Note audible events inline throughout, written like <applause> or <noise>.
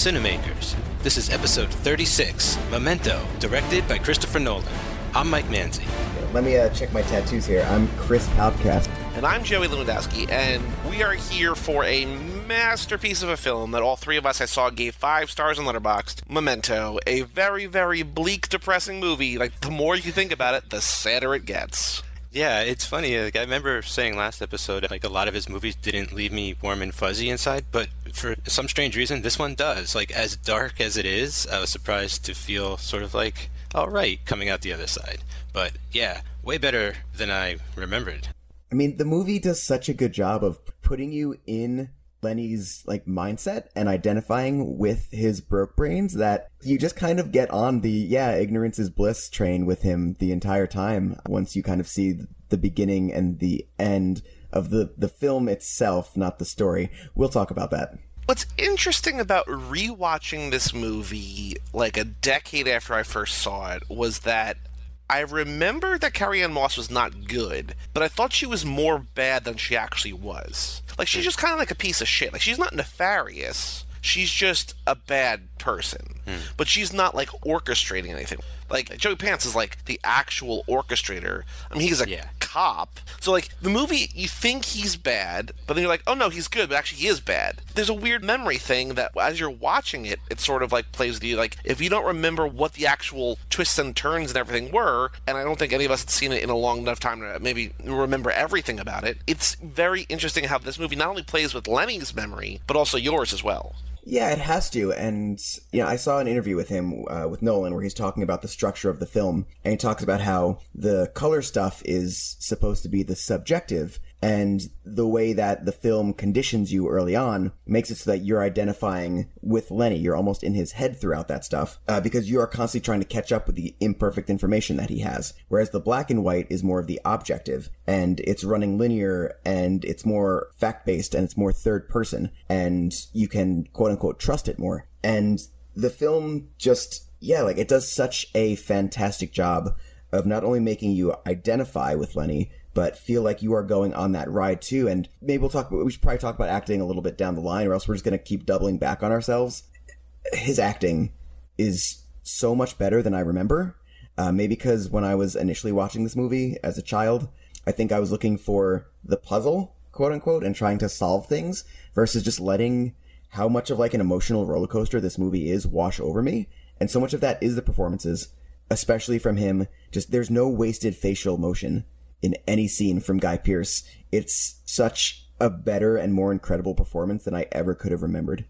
Cinemakers. This is episode 36, Memento, directed by Christopher Nolan. I'm Mike Manzi. Let me uh, check my tattoos here. I'm Chris Outcast. And I'm Joey Lewandowski, and we are here for a masterpiece of a film that all three of us I saw gave five stars on Letterboxd. Memento, a very, very bleak, depressing movie. Like the more you think about it, the sadder it gets. Yeah, it's funny. Like, I remember saying last episode, like a lot of his movies didn't leave me warm and fuzzy inside, but for some strange reason, this one does. Like as dark as it is, I was surprised to feel sort of like all right coming out the other side. But yeah, way better than I remembered. I mean, the movie does such a good job of putting you in Lenny's like mindset and identifying with his broke brains that you just kind of get on the yeah ignorance is bliss train with him the entire time once you kind of see the beginning and the end of the the film itself not the story we'll talk about that What's interesting about rewatching this movie like a decade after I first saw it was that I remember that Carrie Ann Moss was not good, but I thought she was more bad than she actually was. Like she's just kind of like a piece of shit. Like she's not nefarious. She's just a bad person. Hmm. But she's not like orchestrating anything. Like Joey Pants is like the actual orchestrator. I mean, he's a yeah. Cop. So like the movie, you think he's bad, but then you're like, oh no, he's good, but actually he is bad. There's a weird memory thing that as you're watching it, it sort of like plays with you. Like if you don't remember what the actual twists and turns and everything were, and I don't think any of us had seen it in a long enough time to maybe remember everything about it. It's very interesting how this movie not only plays with Lenny's memory, but also yours as well. Yeah, it has to. And, you know, I saw an interview with him, uh, with Nolan, where he's talking about the structure of the film. And he talks about how the color stuff is supposed to be the subjective and the way that the film conditions you early on makes it so that you're identifying with Lenny. You're almost in his head throughout that stuff uh, because you are constantly trying to catch up with the imperfect information that he has. Whereas the black and white is more of the objective and it's running linear and it's more fact based and it's more third person and you can quote unquote trust it more. And the film just, yeah, like it does such a fantastic job of not only making you identify with Lenny, but feel like you are going on that ride too. And maybe we'll talk. We should probably talk about acting a little bit down the line, or else we're just going to keep doubling back on ourselves. His acting is so much better than I remember. Uh, maybe because when I was initially watching this movie as a child, I think I was looking for the puzzle, quote unquote, and trying to solve things versus just letting how much of like an emotional roller coaster this movie is wash over me. And so much of that is the performances, especially from him. Just there's no wasted facial motion in any scene from Guy Pearce. It's such a better and more incredible performance than I ever could have remembered.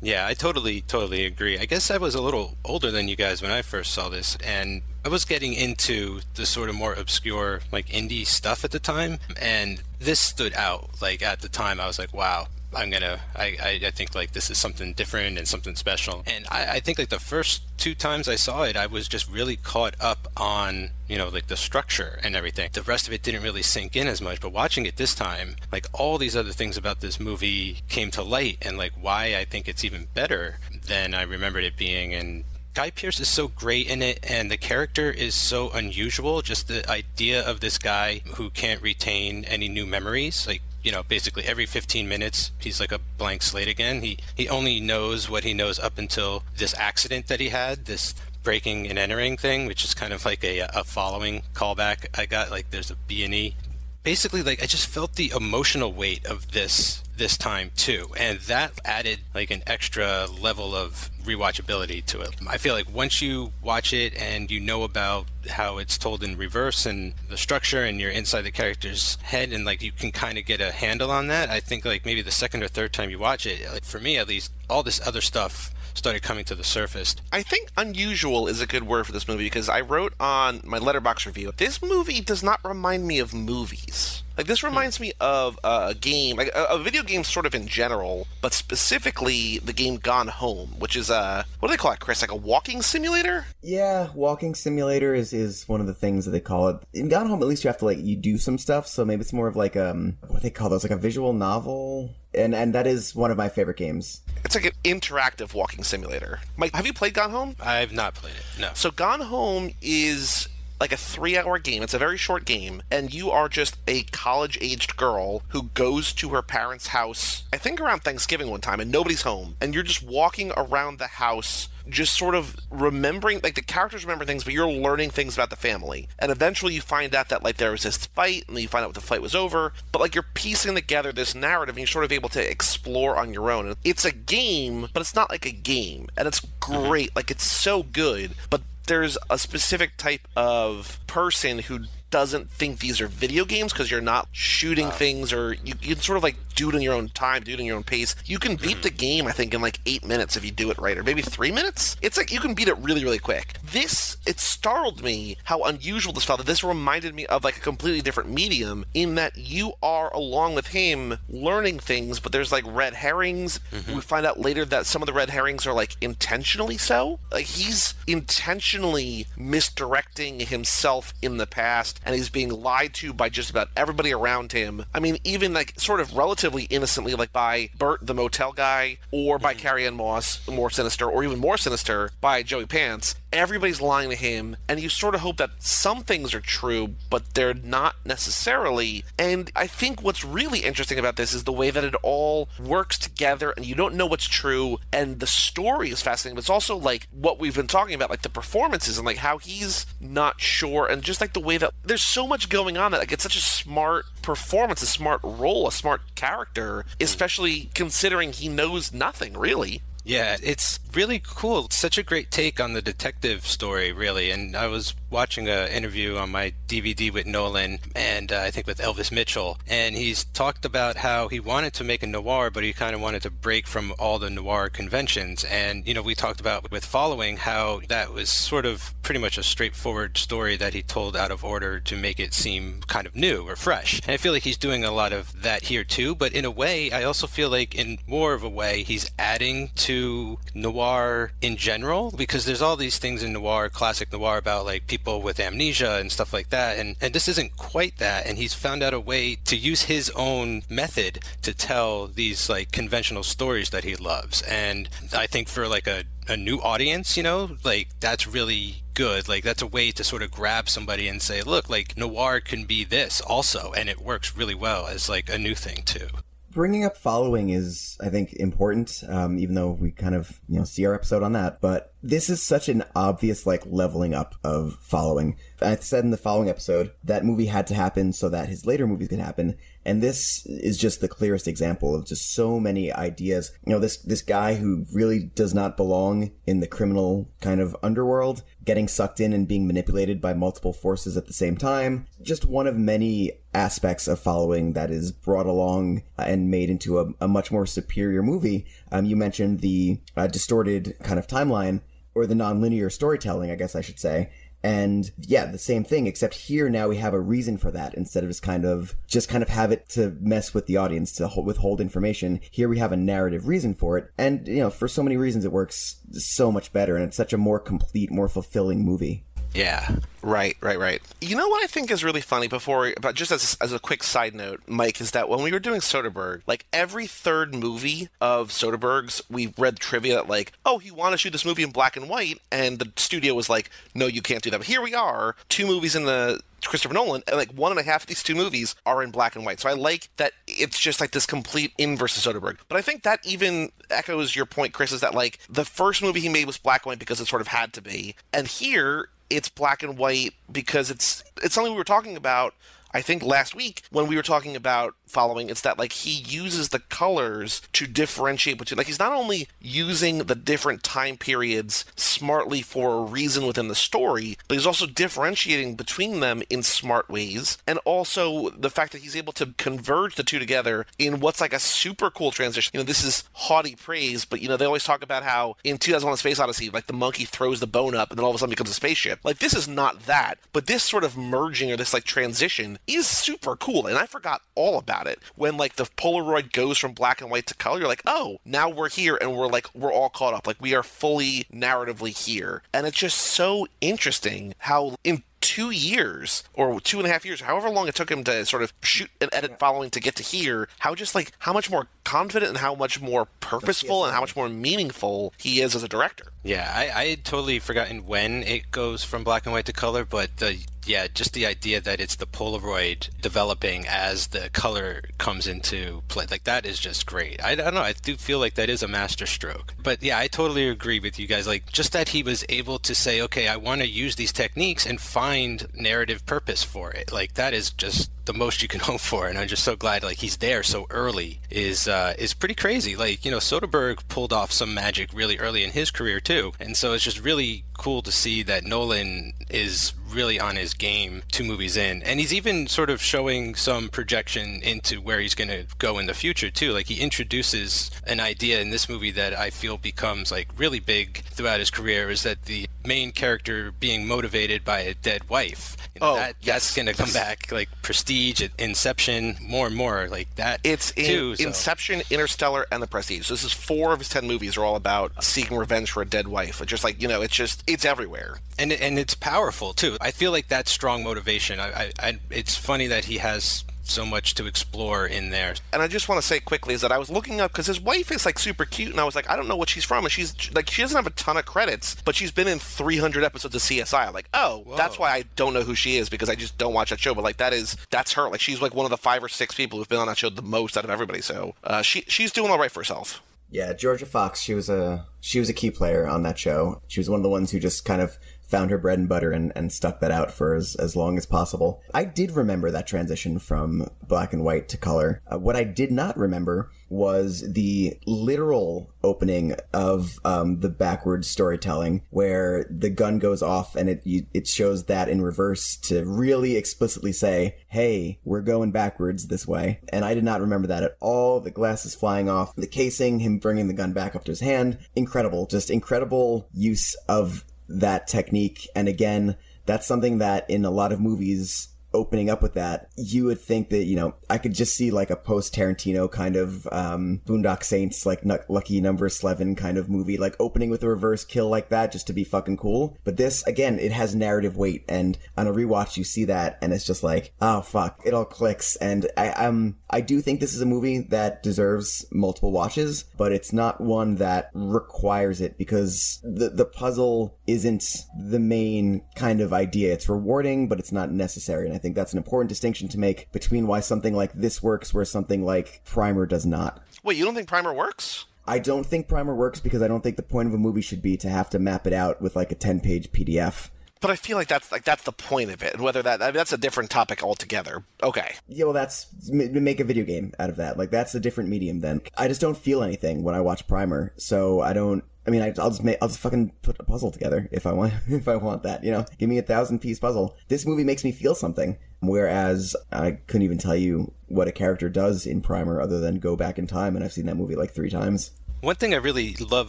Yeah, I totally, totally agree. I guess I was a little older than you guys when I first saw this, and I was getting into the sort of more obscure, like indie stuff at the time, and this stood out. Like at the time, I was like, wow, I'm gonna I, I, I, think like this is something different and something special. And I, I think like the first two times I saw it I was just really caught up on, you know, like the structure and everything. The rest of it didn't really sink in as much, but watching it this time, like all these other things about this movie came to light and like why I think it's even better than I remembered it being and Guy Pearce is so great in it, and the character is so unusual. Just the idea of this guy who can't retain any new memories, like you know, basically every 15 minutes, he's like a blank slate again. He he only knows what he knows up until this accident that he had, this breaking and entering thing, which is kind of like a, a following callback I got. Like there's a B and E. Basically, like I just felt the emotional weight of this this time too, and that added like an extra level of rewatchability to it. I feel like once you watch it and you know about how it's told in reverse and the structure and you're inside the character's head and like you can kind of get a handle on that, I think like maybe the second or third time you watch it, like for me at least, all this other stuff started coming to the surface. I think unusual is a good word for this movie because I wrote on my Letterboxd review, this movie does not remind me of movies. Like this reminds me of a game, like a, video game, sort of in general, but specifically the game Gone Home, which is a what do they call it, Chris? Like a walking simulator? Yeah, walking simulator is is one of the things that they call it. In Gone Home, at least you have to like you do some stuff, so maybe it's more of like um what do they call those, like a visual novel, and and that is one of my favorite games. It's like an interactive walking simulator. Mike, have you played Gone Home? I've not played it. No. So Gone Home is like a three hour game. It's a very short game, and you are just a college aged girl who goes to her parents' house, I think around Thanksgiving one time, and nobody's home. And you're just walking around the house just sort of remembering like the characters remember things but you're learning things about the family and eventually you find out that like there was this fight and then you find out what the fight was over but like you're piecing together this narrative and you're sort of able to explore on your own it's a game but it's not like a game and it's great like it's so good but there's a specific type of person who doesn't think these are video games because you're not shooting things or you, you can sort of like do it in your own time, do it in your own pace. You can beat the game, I think, in like eight minutes if you do it right, or maybe three minutes. It's like you can beat it really, really quick. This it startled me how unusual this felt. That this reminded me of like a completely different medium in that you are along with him learning things, but there's like red herrings. Mm-hmm. We find out later that some of the red herrings are like intentionally so. Like he's intentionally misdirecting himself in the past and he's being lied to by just about everybody around him. I mean, even like sort of relatively innocently, like by Bert, the motel guy, or by mm-hmm. Carrie Ann Moss, more sinister, or even more sinister by Joey Pants. Everybody's lying to him, and you sort of hope that some things are true, but they're not necessarily. And I think what's really interesting about this is the way that it all works together, and you don't know what's true, and the story is fascinating, but it's also like what we've been talking about, like the performances and like how he's not sure, and just like the way that there's so much going on that like it's such a smart performance, a smart role, a smart character, especially considering he knows nothing really. Yeah, it's really cool. Such a great take on the detective story, really. And I was watching an interview on my DVD with Nolan and uh, I think with Elvis Mitchell, and he's talked about how he wanted to make a noir, but he kind of wanted to break from all the noir conventions. And you know, we talked about with Following how that was sort of pretty much a straightforward story that he told out of order to make it seem kind of new or fresh. And I feel like he's doing a lot of that here too. But in a way, I also feel like in more of a way, he's adding to noir in general because there's all these things in noir, classic noir about like people with amnesia and stuff like that. And and this isn't quite that. And he's found out a way to use his own method to tell these like conventional stories that he loves. And I think for like a a new audience, you know, like that's really good. Like that's a way to sort of grab somebody and say, look, like noir can be this also, and it works really well as like a new thing too. Bringing up following is, I think, important, um, even though we kind of, you know, see our episode on that. But this is such an obvious, like, leveling up of following. I said in the following episode that movie had to happen so that his later movies could happen. And this is just the clearest example of just so many ideas. You know, this, this guy who really does not belong in the criminal kind of underworld, getting sucked in and being manipulated by multiple forces at the same time. Just one of many aspects of following that is brought along and made into a, a much more superior movie. Um, you mentioned the uh, distorted kind of timeline or the nonlinear storytelling, I guess I should say. And yeah, the same thing, except here now we have a reason for that instead of just kind of, just kind of have it to mess with the audience, to hold, withhold information. Here we have a narrative reason for it. And, you know, for so many reasons it works so much better and it's such a more complete, more fulfilling movie. Yeah. Right, right, right. You know what I think is really funny before, but just as, as a quick side note, Mike, is that when we were doing Soderbergh, like every third movie of Soderbergh's, we read trivia that like, oh, he wanted to shoot this movie in black and white, and the studio was like, no, you can't do that. But here we are, two movies in the Christopher Nolan, and like one and a half of these two movies are in black and white. So I like that it's just like this complete inverse of Soderbergh. But I think that even echoes your point, Chris, is that like the first movie he made was black and white because it sort of had to be. And here it's black and white because it's it's something we were talking about I think last week when we were talking about following, it's that like he uses the colors to differentiate between like he's not only using the different time periods smartly for a reason within the story, but he's also differentiating between them in smart ways. And also the fact that he's able to converge the two together in what's like a super cool transition. You know, this is haughty praise, but you know, they always talk about how in 2001 Space Odyssey, like the monkey throws the bone up and then all of a sudden becomes a spaceship. Like this is not that, but this sort of merging or this like transition is super cool and i forgot all about it. When like the polaroid goes from black and white to color you're like oh now we're here and we're like we're all caught up. Like we are fully narratively here. And it's just so interesting how in two years or two and a half years, however long it took him to sort of shoot and edit following to get to here, how just like how much more confident and how much more purposeful and how much more meaningful he is as a director. Yeah, I, I had totally forgotten when it goes from black and white to color, but the yeah, just the idea that it's the Polaroid developing as the color comes into play, like that is just great. I, I don't know, I do feel like that is a master stroke. But yeah, I totally agree with you guys. Like just that he was able to say, okay, I want to use these techniques and find narrative purpose for it. Like that is just the most you can <laughs> hope for, and I'm just so glad like he's there so early is uh, is pretty crazy. Like you know, Soderbergh pulled off some magic really early in his career too, and so it's just really cool to see that Nolan is really on his game two movies in and he's even sort of showing some projection into where he's going to go in the future too like he introduces an idea in this movie that i feel becomes like really big throughout his career is that the main character being motivated by a dead wife you know, Oh, that, yes. that's going to come back like prestige inception more and more like that It's in too so- Inception, Interstellar, and The Prestige. This is four of his ten movies are all about seeking revenge for a dead wife. Just like you know, it's just it's everywhere. and and it's powerful too. I feel like that's strong motivation. I, I, I it's funny that he has so much to explore in there. And I just want to say quickly is that I was looking up because his wife is like super cute, and I was like, I don't know what she's from, and she's like, she doesn't have a ton of credits, but she's been in 300 episodes of CSI. I'm like, oh, that's why I don't know who she is because I just don't watch that show. But like, that is that's her. Like, she's like one of the five or six people who've been on that show the most out of everybody. So uh, she she's doing all right for herself. Yeah, Jorja Fox. She was a she was a key player on that show. She was one of the ones who just kind of found her bread and butter and, and stuck that out for as, as long as possible. I did remember that transition from black and white to color. Uh, what I did not remember was the literal opening of um, the backwards storytelling, where the gun goes off and it you, it shows that in reverse to really explicitly say, "Hey, we're going backwards this way." And I did not remember that at all. The glass is flying off, the casing, him bringing the gun back up to his hand, incredible, just incredible use of that technique. And again, that's something that in a lot of movies opening up with that, you would think that, you know, I could just see like a post Tarantino kind of, um, Boondock Saints, like Nu- Lucky Number 11 kind of movie, like opening with a reverse kill like that just to be fucking cool. But this, again, it has narrative weight. And on a rewatch, you see that and it's just like, oh fuck, it all clicks. And I, um, I do think this is a movie that deserves multiple watches, but it's not one that requires it because the, the puzzle isn't the main kind of idea. It's rewarding, but it's not necessary. And I think that's an important distinction to make between why something like this works where something like Primer does not. Wait, you don't think Primer works? I don't think Primer works because I don't think the point of a movie should be to have to map it out with like a 10 page PDF. But I feel like that's like that's the point of it. And whether that I mean, that's a different topic altogether. Okay. Yeah, well, that's m- make a video game out of that. Like that's a different medium. Then I just don't feel anything when I watch Primer, so I don't. I mean, I, I'll just make, I'll just fucking put a puzzle together if I want, <laughs> if I want that. You know, give me a thousand piece puzzle. This movie makes me feel something. Whereas I couldn't even tell you what a character does in Primer other than go back in time, and I've seen that movie like three times. One thing I really love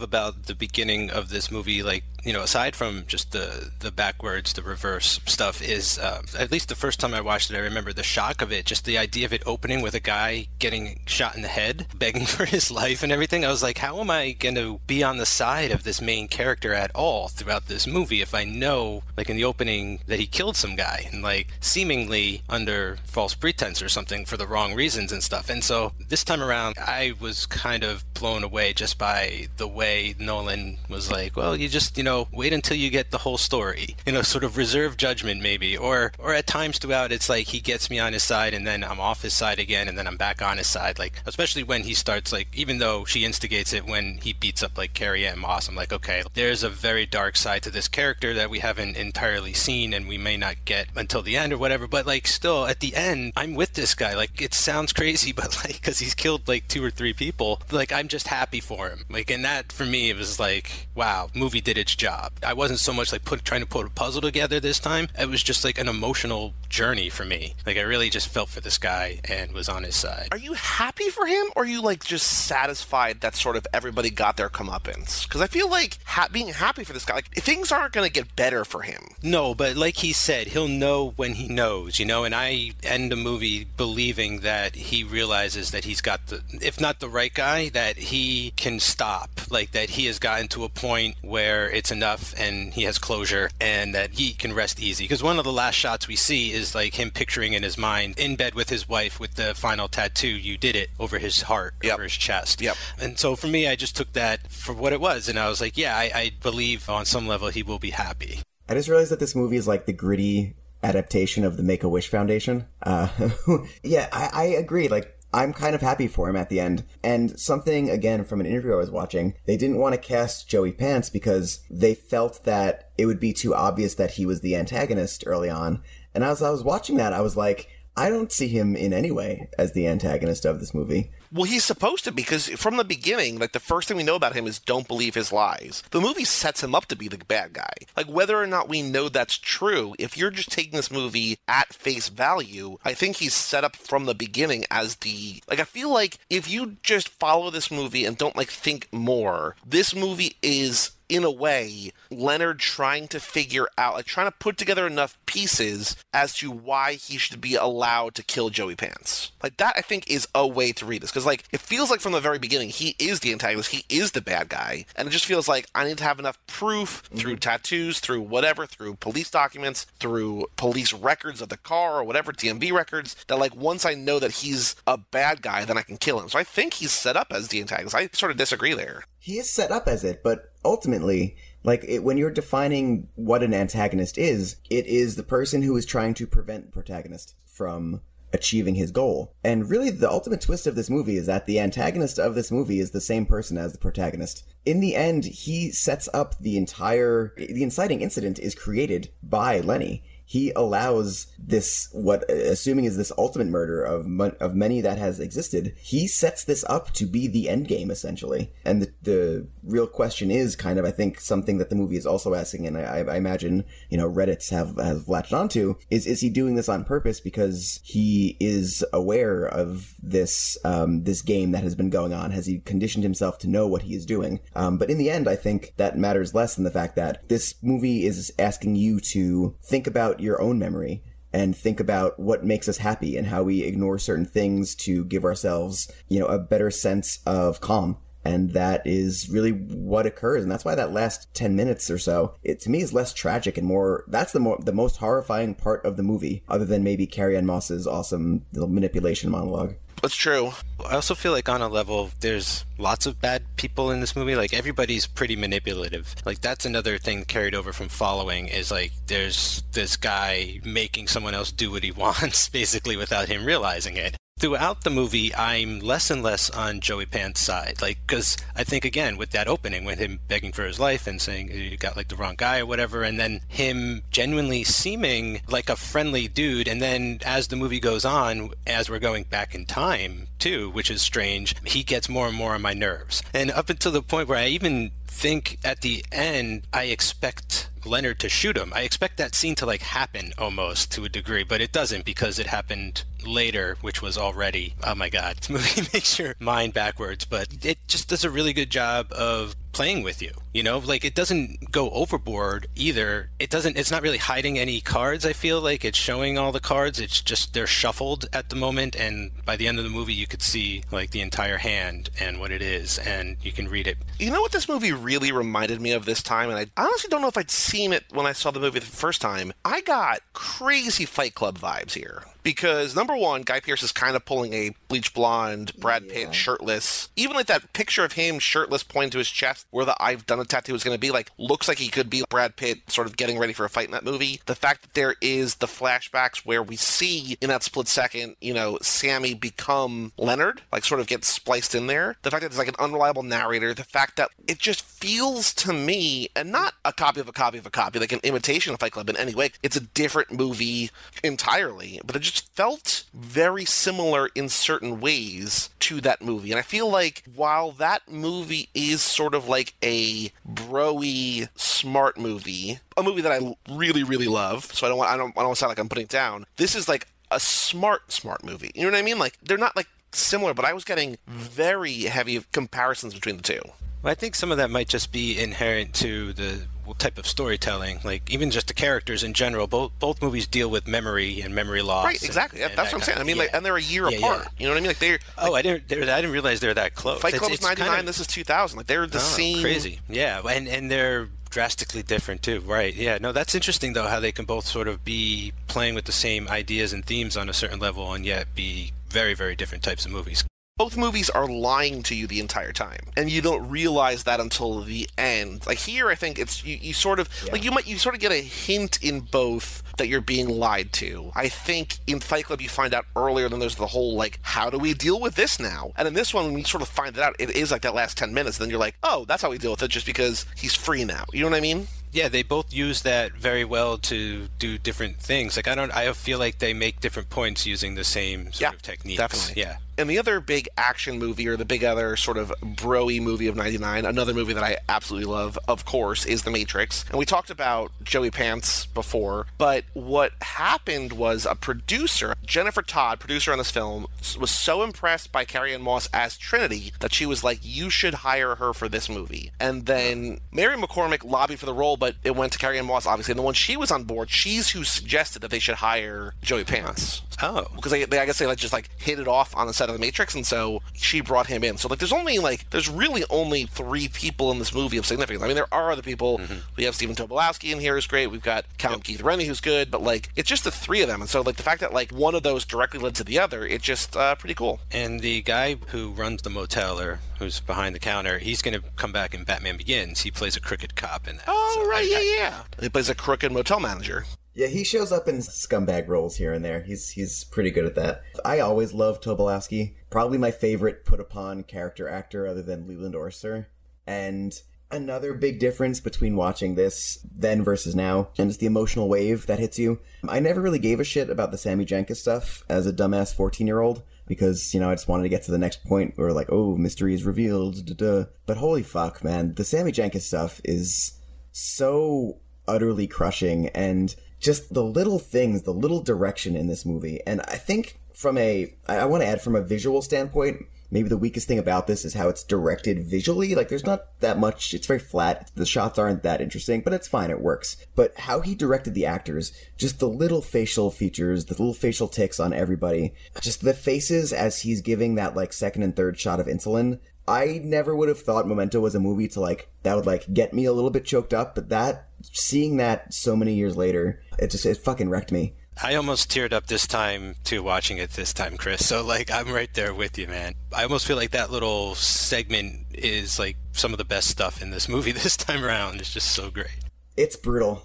about the beginning of this movie, like you know, aside from just the the backwards, the reverse stuff, is uh, at least the first time I watched it, I remember the shock of it. Just the idea of it opening with a guy getting shot in the head, <laughs> begging for his life and everything. I was like, how am I going to be on the side of this main character at all throughout this movie if I know, like in the opening, that he killed some guy and like seemingly under false pretense or something for the wrong reasons and stuff. And so this time around, I was kind of blown away just by the way Nolan was like, well, you just, you know, wait until you get the whole story. You know, sort of reserve judgment maybe. Or or at times throughout it's like he gets me on his side and then I'm off his side again and then I'm back on his side. Like especially when he starts like even though she instigates it when he beats up like Carrie Ann Moss, I'm like, okay, there's a very dark side to this character that we haven't entirely seen and we may not get until the end or whatever. But like still at the end, I'm with this guy. Like it sounds crazy, <laughs> but like because he's killed like two or three people, like I'm just happy for him. Like and that for me it was like, wow, movie did its job. I wasn't so much like put trying to put a puzzle together this time. It was just like an emotional journey for me. Like I really just felt for this guy and was on his side. Are you happy for him, or are you like just satisfied that sort of everybody got their comeuppance? Because I feel like ha- being happy for this guy, like things aren't going to get better for him. No, but like he said, he'll know when he knows, you know, and I end the movie believing that he realizes that he's got the, if not the right guy, that he can stop, like that he has gotten to a point where it's enough and he has closure and that he can rest easy. Because one of the last shots we see is like him picturing in his mind in bed with his wife with the final tattoo, you did it over his heart, Yep. over his chest. Yep. And so for me, I just took that for what it was. And I was like, yeah, I, I believe on some level he will be happy. I just realized that this movie is like the gritty adaptation of the Make a Wish Foundation. Uh, <laughs> yeah, I, I agree. Like, I'm kind of happy for him at the end. And something, again, from an interview I was watching, they didn't want to cast Joey Pants because they felt that it would be too obvious that he was the antagonist early on. And as I was watching that, I was like, I don't see him in any way as the antagonist of this movie. Well, he's supposed to because from the beginning, like the first thing we know about him is don't believe his lies. The movie sets him up to be the bad guy. Like whether or not we know that's true, if you're just taking this movie at face value, I think he's set up from the beginning as the like I feel like if you just follow this movie and don't like think more, this movie is in a way, Leonard trying to figure out, like trying to put together enough pieces as to why he should be allowed to kill Joey Pants. Like that, I think, is a way to read this because, like, it feels like from the very beginning he is the antagonist, he is the bad guy, and it just feels like I need to have enough proof through mm-hmm. tattoos, through whatever, through police documents, through police records of the car or whatever DMV records, that like once I know that he's a bad guy, then I can kill him. So I think he's set up as the antagonist. I sort of disagree there. he is set up as it, but ultimately, like it, when you're defining what an antagonist is, it is the person who is trying to prevent the protagonist from achieving his goal. And really, the ultimate twist of this movie is that the antagonist of this movie is the same person as the protagonist. In the end, he sets up the entire, the inciting incident is created by Lenny he allows this what assuming is this ultimate murder of of many that has existed he sets this up to be the end game essentially. And the, the real question is kind of i think something that the movie is also asking and i, I imagine you know reddit's have have latched onto is is he doing this on purpose because he is aware of this um this game that has been going on? Has he conditioned himself to know what he is doing? Um but in the end i think that matters less than the fact that this movie is asking you to think about your own memory and think about what makes us happy and how we ignore certain things to give ourselves, you know, a better sense of calm. And that is really what occurs. And that's why that last 10 minutes or so, it to me is less tragic and more, that's the more, the most horrifying part of the movie, other than maybe Carrie Ann Moss's awesome little manipulation monologue. That's true. I also feel like on a level, there's lots of bad people in this movie. Like everybody's pretty manipulative. Like that's another thing carried over from following is like there's this guy making someone else do what he <laughs> wants, basically without him realizing it. Throughout the movie, I'm less and less on Joey Pants' side. Like, because I think, again, with that opening, with him begging for his life and saying you got like the wrong guy or whatever, and then him genuinely seeming like a friendly dude. And then as the movie goes on, as we're going back in time, too, which is strange, he gets more and more on my nerves. And up until the point where I even think at the end, I expect Leonard to shoot him. I expect that scene to like happen almost to a degree, but it doesn't because it happened later, which was already, oh my God, this movie <laughs> makes your mind backwards, but it just does a really good job of playing with you. You know, like it doesn't go overboard either. It doesn't, it's not really hiding any cards, I feel like. It's showing all the cards. It's just they're shuffled at the moment. And by the end of the movie, you could see like the entire hand and what it is, and you can read it. You know what this movie really reminded me of this time? And I honestly don't know if I'd seen it when I saw the movie the first time. I got crazy Fight Club vibes here. Because number one, Guy Pearce is kind of pulling a bleach blonde, Brad Pitt shirtless. Even like that picture of him shirtless pointing to his chest where the I've done a tattoo is going to be like, looks like he could be Brad Pitt sort of getting ready for a fight in that movie. The fact that there is the flashbacks where we see in that split second, you know, Sammy become Leonard, like sort of gets spliced in there. The fact that there's like an unreliable narrator, the fact that it just feels to me, and not a copy of a copy of a copy, like an imitation of Fight Club in any way. It's a different movie entirely, but it just felt very similar in certain ways to that movie. And I feel like while that movie is sort of like a broy smart movie, a movie that I really really love, so I don't want I don't, I don't sound like I'm putting it down. This is like a smart smart movie. You know what I mean? Like they're not like similar, but I was getting very heavy comparisons between the two. Well, I think some of that might just be inherent to the type of storytelling. Like even just the characters in general. Both both movies deal with memory and memory loss. Right, exactly. And, and That's that what I'm saying. I mean, of- like, and they're a year Yeah, apart. yeah. You know what I mean? Like they're Oh, I didn't. I didn't realize they're that close. Fight It's- Club was kind 99. of- This is 2000. Like they're the Oh, same. Crazy. Yeah, and and they're drastically different too. Right. Yeah. No, that's interesting though how they can both sort of be playing with the same ideas and themes on a certain level and yet be very very different types of movies. Both movies are lying to you the entire time and you don't realize that until the end like here i think it's you, you sort of like you might you sort of get a hint in both that you're being lied to i think in fight club you find out earlier than there's the whole like how do we deal with this now and in this one when you sort of find it out it is like that last 10 minutes then you're like oh that's how we deal with it just because he's free now you know what i mean Yeah, they both use that very well to do different things. Like I don't, I feel like they make different points using the same sort Yeah, of techniques. definitely. Yeah. And the other big action movie, or the big other sort of broy movie of '99, another movie that I absolutely love, of course, is The Matrix. And we talked about Joey Pants before, but what happened was a producer, Jennifer Todd, producer on this film, was so impressed by Carrie Ann Moss as Trinity that she was like, "You should hire her for this movie." And then Mary McCormack lobbied for the role, but it went to Carrie Ann Moss, obviously. And the one she was on board, she's who suggested that they should hire Joey Pants Oh. because they, they I guess they like just like hit it off on the set of the Matrix, and so she brought him in. So like, there's only like there's really only three people in this movie of significance. I mean, there are other people. We have Stephen Tobolowsky in here who's great. We've got Callum Keith Rennie who's good, but like it's just the three of them, and so like the fact that like one of those directly led to the other, it's just uh, pretty cool. And the guy who runs the motel or who's behind the counter, he's going to come back in Batman Begins. He plays a crooked cop in that. Oh So right, I- yeah, I- yeah. He plays a crooked motel manager. Yeah, he shows up in scumbag roles here and there. He's he's pretty good at that. I always loved Tobolowsky. Probably my favorite put upon character actor other than Leland Orser. And another big difference between watching this then versus now, and it's the emotional wave that hits you. I never really gave a shit about the Sammy Jenkins stuff as a dumbass 14 year old because, you know, I just wanted to get to the next point where like, oh, mystery is revealed. da, da. But holy fuck, man, the Sammy Jenkins stuff is so utterly crushing and just the little things, the little direction in this movie. And I think from a, I, I want to add from a visual standpoint, maybe the weakest thing about this is how it's directed visually. Like there's not that much, it's very flat. The shots aren't that interesting, but it's fine. It works. But how he directed the actors, just the little facial features, the little facial ticks on everybody, just the faces as he's giving that like second and third shot of insulin. I never would have thought Memento was a movie to like that would like get me a little bit choked up, but that seeing that so many years later, it just it fucking wrecked me. I almost teared up this time too watching it this time, Chris. So like I'm right there with you, man. I almost feel like that little segment is like some of the best stuff in this movie <laughs> this time around. It's just so great. It's brutal.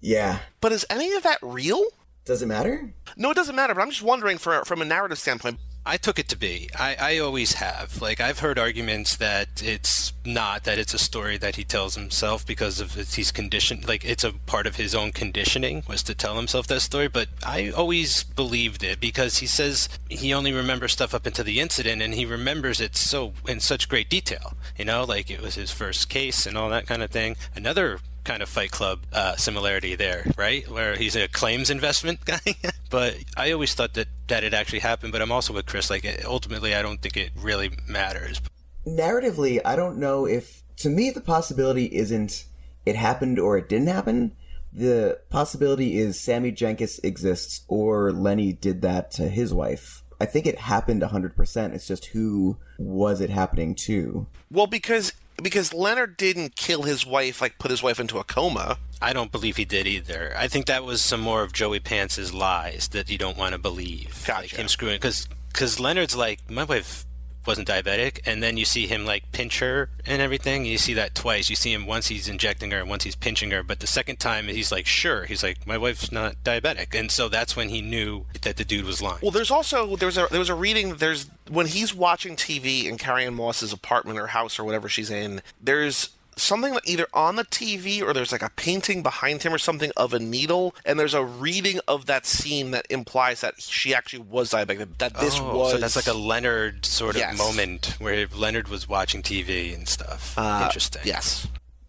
Yeah. But is any of that real? Does it matter? No, it doesn't matter. But I'm just wondering, for from a narrative standpoint, I took it to be. I, I always have. Like I've heard arguments that it's not that it's a story that he tells himself because of his, he's conditioned. Like it's a part of his own conditioning was to tell himself that story. But I always believed it because he says he only remembers stuff up into the incident and he remembers it so in such great detail. You know, like it was his first case and all that kind of thing. Another kind of Fight Club uh, similarity there, right? Where he's a claims investment <laughs> guy. but I always thought that that it actually happened. But I'm also with Chris. Like ultimately, I don't think it really matters. Narratively, I don't know if to me the possibility isn't it happened or it didn't happen. The possibility is Sammy Jenkins exists or Lenny did that to his wife. I think it happened 100%. It's just who was it happening to? well, because because Leonard didn't kill his wife, like put his wife into a coma. I don't believe he did either. I think that was some more of Joey Pants's lies that you don't want to believe. Like Gotcha. him screwing because because Leonard's like my wife wasn't diabetic, and then you see him like pinch her and everything. You see that twice. You see him once he's injecting her, and once he's pinching her. But the second time he's like, sure. He's like, my wife's not diabetic, and so that's when he knew that the dude was lying. Well, there's also there was a there was a reading. There's when he's watching TV in Carrie Ann Moss's apartment or house or whatever she's in. There's something that either on the TV or there's like a painting behind him or something of a needle, and there's a reading of that scene that implies that she actually was diabetic. That this Oh, was so that's like a Leonard sort of Yes. moment where Leonard was watching TV and stuff. uh, Interesting. Yes.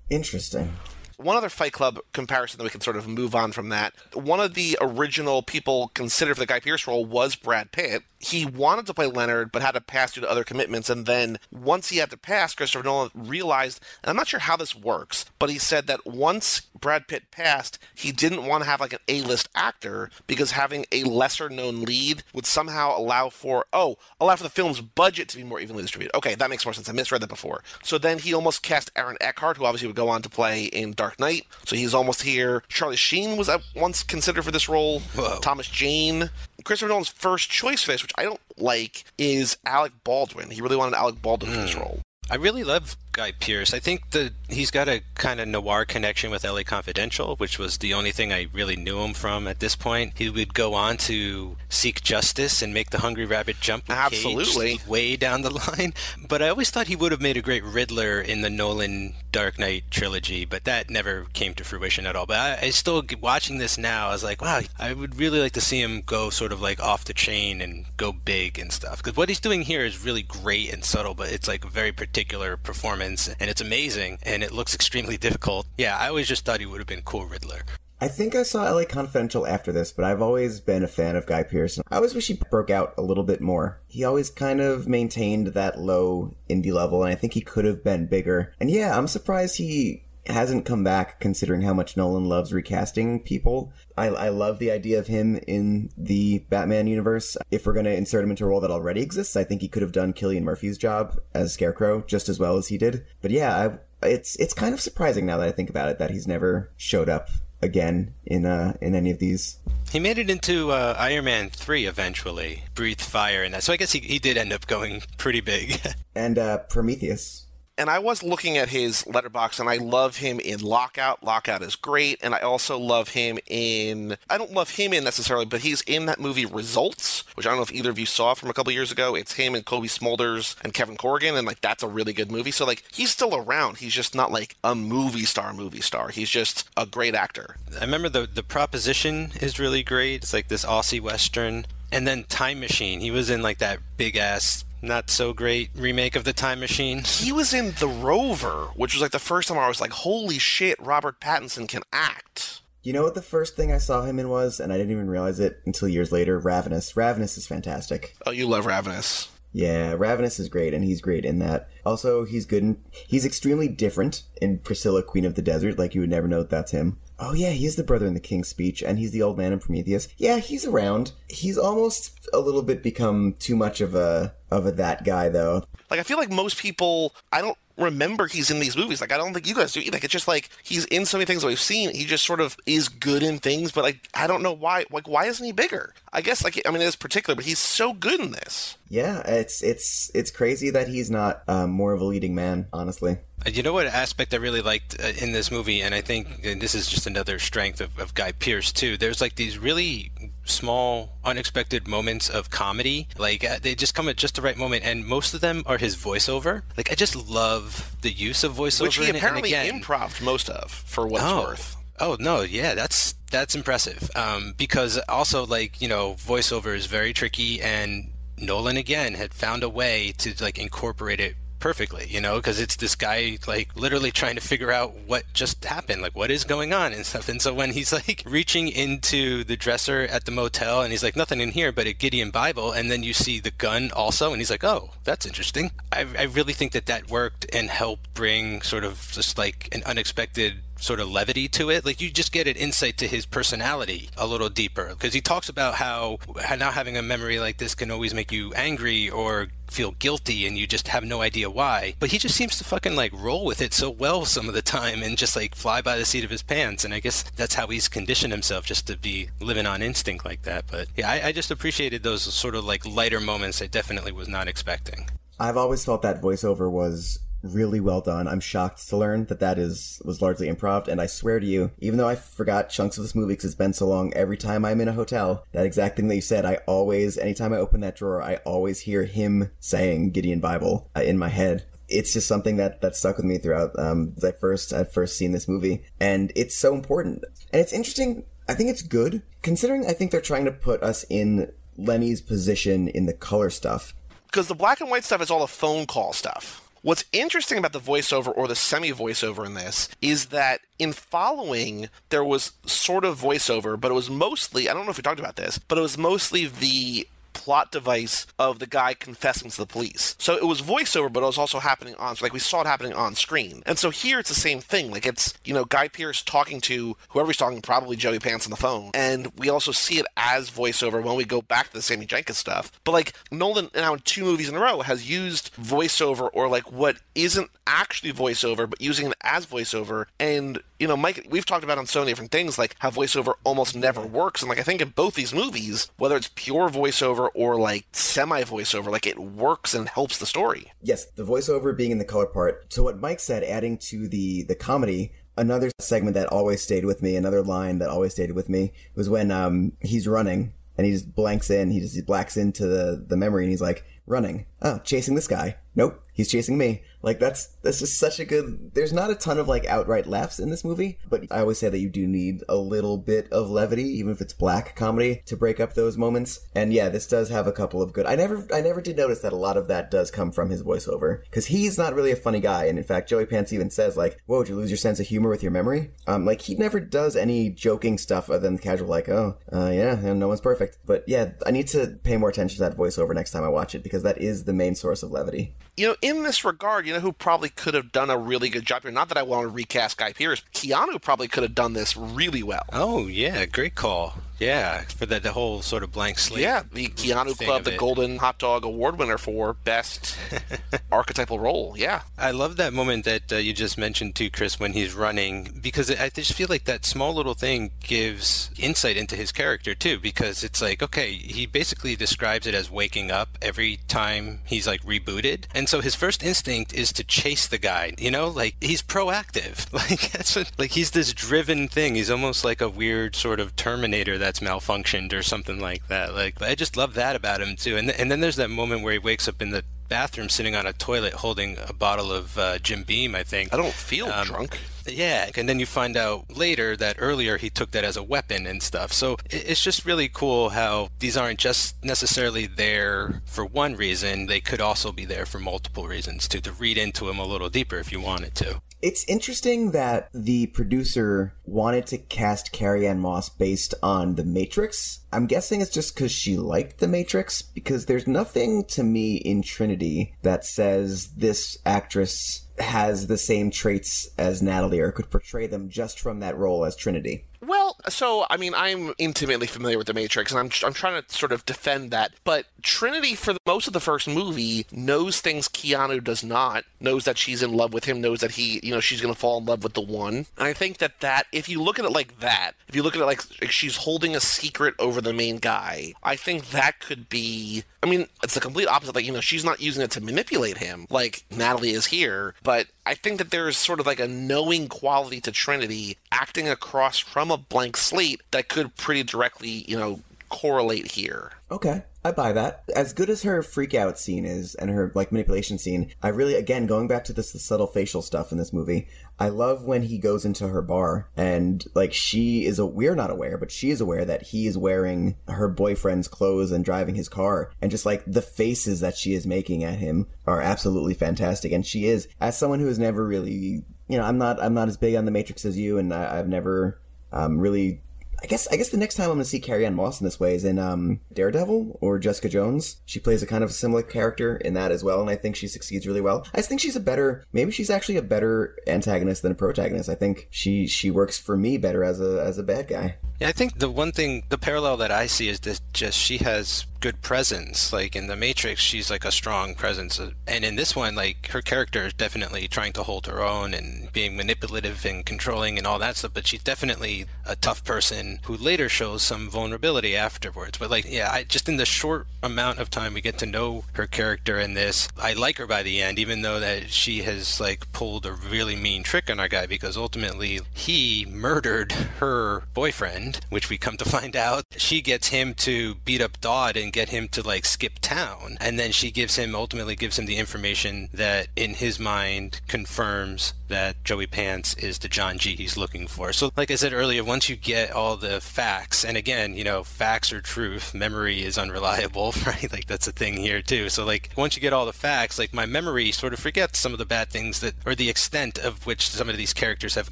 Interesting. One other Fight Club comparison that we can sort of move on from that. One of the original people considered for the Guy Pearce role was Brad Pitt. He wanted to play Leonard, but had to pass due to other commitments. And then once he had to pass, Christopher Nolan realized, and I'm not sure how this works, but he said that once Brad Pitt passed, he didn't want to have like an A-list actor because having a lesser known lead would somehow allow for, oh, allow for the film's budget to be more evenly distributed. Okay, that makes more sense. I misread that before. So then he almost cast Aaron Eckhart, who obviously would go on to play in Dark Knight. So he's almost here. Charlie Sheen was at once considered for this role. Whoa. Thomas Jane. Christopher Nolan's first choice for this, which I don't like, is Alec Baldwin. He really wanted Alec Baldwin for this hmm. role. I really love Guy Pearce. I think that he's got a kind of noir connection with LA Confidential, which was the only thing I really knew him from at this point. He would go on to seek justice and make the Hungry Rabbit jump Absolutely. way down the <laughs> line. But I always thought he would have made a great Riddler in the Nolan Dark Knight trilogy, but that never came to fruition at all. But I, I still watching this now. I was like, wow, I would really like to see him go sort of like off the chain and go big and stuff. Because what he's doing here is really great and subtle, but it's like a very particular performance, and it's amazing, and it looks extremely difficult. Yeah, I always just thought he would have been cool Riddler. I think I saw LA Confidential after this, but I've always been a fan of Guy Pearce. I always wish he broke out a little bit more. He always kind of maintained that low indie level, and I think he could have been bigger. And yeah, I'm surprised he hasn't come back considering how much Nolan loves recasting people. I, I love the idea of him in the Batman universe. If we're going to insert him into a role that already exists, I think he could have done Cillian Murphy's job as Scarecrow just as well as he did. But yeah, I, it's it's kind of surprising now that I think about it that he's never showed up again in uh in any of these. He made it into uh, Iron Man 3 eventually, breathed fire and that. So I guess he, he did end up going pretty big. <laughs> And uh Prometheus. And I was looking at his Letterboxd, and I love him in Lockout. Lockout is great, and I also love him in. I don't love him in necessarily, but he's in that movie Results, which I don't know if either of you saw from a couple years ago. It's him and Cobie Smulders and Kevin Corrigan, and like that's a really good movie. So like he's still around. He's just not like a movie star, movie star. He's just a great actor. I remember the the proposition is really great. It's like this Aussie western, and then Time Machine. He was in like that big ass, not so great remake of the Time Machine. <laughs> He was in The Rover, which was like the first time I was like, holy shit, Robert Pattinson can act. You know what the first thing I saw him in was, and I didn't even realize it until years later. Ravenous. Ravenous is fantastic. Oh, you love Ravenous. Yeah, Ravenous is great, and he's great in that. Also, he's good. In, he's extremely different in Priscilla, Queen of the Desert. Like you would never know that that's him. Oh yeah, he is the brother in the King's Speech, and he's the old man in Prometheus. Yeah, he's around. He's almost a little bit become too much of a of a that guy though. Like I feel like most people, I don't remember he's in these movies. Like I don't think you guys do. Like it's just like he's in so many things that we've seen. He just sort of is good in things, but like I don't know why. Like why isn't he bigger? I guess like I mean it is particular, but he's so good in this. Yeah, it's it's it's crazy that he's not um, more of a leading man. Honestly, Uh, You know what aspect I really liked uh, in this movie, and I think and this is just another strength of, of Guy Pearce too. There's like these really small, unexpected moments of comedy. Like uh, they just come at just the right moment, and most of them are his voiceover. Like I just love the use of voiceover. Which he in apparently and again, improved most of, for what it's oh. worth. Oh no, yeah, that's that's impressive. Um, because also like you know, voiceover is very tricky, and Nolan again had found a way to like incorporate it perfectly. You know, because it's this guy like literally trying to figure out what just happened, like what is going on and stuff. And so when he's <laughs> like reaching into the dresser at the motel, and he's like nothing in here but a Gideon Bible, and then you see the gun also, and he's like, oh, that's interesting. I, I really think that that worked and helped bring sort of just like an unexpected sort of levity to it. Like you just get an insight to his personality a little deeper because he talks about how, how not having a memory like this can always make you angry or feel guilty and you just have no idea why. But he just seems to fucking like roll with it so well some of the time and just like fly by the seat of his pants. And I guess that's how he's conditioned himself just to be living on instinct like that. But yeah, I, I just appreciated those sort of like lighter moments I definitely was not expecting. I've always felt that voiceover was really well done. I'm shocked to learn that that is was largely improv, and I swear to you, even though I forgot chunks of this movie because it's been so long, every time I'm in a hotel, that exact thing that you said, I always, anytime I open that drawer, I always hear him saying Gideon Bible uh, in my head. It's just something that that stuck with me throughout. Um, I first I first seen this movie, and it's so important, and it's interesting. I think it's good considering. I think they're trying to put us in Lenny's position in the color stuff Because the black and white stuff is all the phone call stuff. What's interesting about the voiceover or the semi voiceover in this is that in following, there was sort of voiceover, but it was mostly, I don't know if we talked about this, but it was mostly the plot device of the guy confessing to the police. So it was voiceover, but it was also happening on, like we saw it happening on screen. And so here it's the same thing. Like it's, you know, Guy Pearce talking to whoever he's talking, probably Joey Pants on the phone. And we also see it as voiceover when we go back to the Sammy Jenkins stuff. But like Nolan now in two movies in a row has used voiceover or like what isn't actually voiceover, but using it as voiceover. And, you know, Mike, we've talked about on so many different things, like how voiceover almost never works. And like I think in both these movies, whether it's pure voiceover or like semi voiceover, like it works and helps the story. Yes, the voiceover being in the color part. So what Mike said, adding to the the comedy, another segment that always stayed with me, another line that always stayed with me was when um he's running and he just blanks in, he just blacks into the the memory and he's like running. Oh, chasing this guy. Nope, he's chasing me. Like that's that's just such a good. There's not a ton of like outright laughs in this movie, but I always say that you do need a little bit of levity, even if it's black comedy, to break up those moments. And yeah, this does have a couple of good. I never I never did notice that a lot of that does come from his voiceover because he's not really a funny guy, and in fact, Joey Pants even says like, "Whoa, did you lose your sense of humor with your memory?" Um, like he never does any joking stuff other than casual like, "Oh, uh, yeah, no one's perfect." But yeah, I need to pay more attention to that voiceover next time I watch it because that is the main source of levity. You know, in this regard, you know who probably could have done a really good job here? Not that I want to recast Guy Pearce. Keanu probably could have done this really well. Oh, yeah, great call. Yeah, for the, the whole sort of blank slate. Yeah, the Keanu Club, the. Golden Hot Dog Award winner for best <laughs> archetypal role. Yeah. I love that moment that uh, you just mentioned too, Chris, when he's running, because I just feel like that small little thing gives insight into his character too, because it's like, okay, he basically describes it as waking up every time he's like rebooted. And so his first instinct is to chase the guy, you know, like he's proactive. <laughs> Like that's what, like he's this driven thing. He's almost like a weird sort of Terminator that's malfunctioned or something like that. Like I just love that about him too. And and then there's that moment where he wakes up in the bathroom sitting on a toilet holding a bottle of uh, Jim Beam, I think. I don't feel Um, drunk. Yeah, and then you find out later that earlier he took that as a weapon and stuff. So it's just really cool how these aren't just necessarily there for one reason, they could also be there for multiple reasons too, to read into them a little deeper if you wanted to. It's interesting that the producer wanted to cast Carrie Ann Moss based on The Matrix. I'm guessing it's just because she liked The Matrix, because there's nothing to me in Trinity that says this actress has the same traits as Natalie or could portray them just from that role as Trinity. Well, so I mean, I'm intimately familiar with the Matrix, and I'm I'm trying to sort of defend that. But Trinity, for the, most of the first movie, knows things Keanu does not. Knows that she's in love with him. Knows that he, you know, she's going to fall in love with the one. And I think that that, if you look at it like that, if you look at it like, like she's holding a secret over the main guy, I think that could be. I mean, it's the complete opposite. Like, you know, she's not using it to manipulate him, like Natalie is here. But I think that there's sort of like a knowing quality to Trinity acting across from a blank slate that could pretty directly, you know, correlate here. Okay, I buy that. As good as her freak out scene is and her like manipulation scene, I really again going back to this the subtle facial stuff in this movie. I love when he goes into her bar and like she is a we're not aware, but she is aware that he is wearing her boyfriend's clothes and driving his car. And just like the faces that she is making at him are absolutely fantastic. And she is as someone who has never really you know, I'm not I'm not as big on the Matrix as you and I, I've never um, really I guess I guess the next time I'm gonna see Carrie Ann Moss in this way is in um, Daredevil or Jessica Jones. She plays a kind of a similar character in that as well, and I think she succeeds really well. I think she's a better, maybe she's actually a better antagonist than a protagonist. I think she she works for me better as a as a bad guy. Yeah, I think the one thing, the parallel that I see is that just she has good presence. Like in the Matrix, she's like a strong presence, and in this one, like her character is definitely trying to hold her own and being manipulative and controlling and all that stuff. But she's definitely a tough person who later shows some vulnerability afterwards. But like, yeah, I just in the short amount of time we get to know her character in this, I like her by the end, even though that she has like pulled a really mean trick on our guy because ultimately he murdered her boyfriend, which we come to <laughs> find out. She gets him to beat up Dodd and get him to like skip town. And then she gives him, ultimately gives him the information that in his mind confirms that Joey Pants is the John G he's looking for. So, like I said earlier, once you get all the facts, and again, you know, facts are truth, memory is unreliable, <laughs> right? Like that's a thing here too. So, like, once you get all the facts, like my memory sort of forgets some of the bad things that, or the extent of which some of these characters have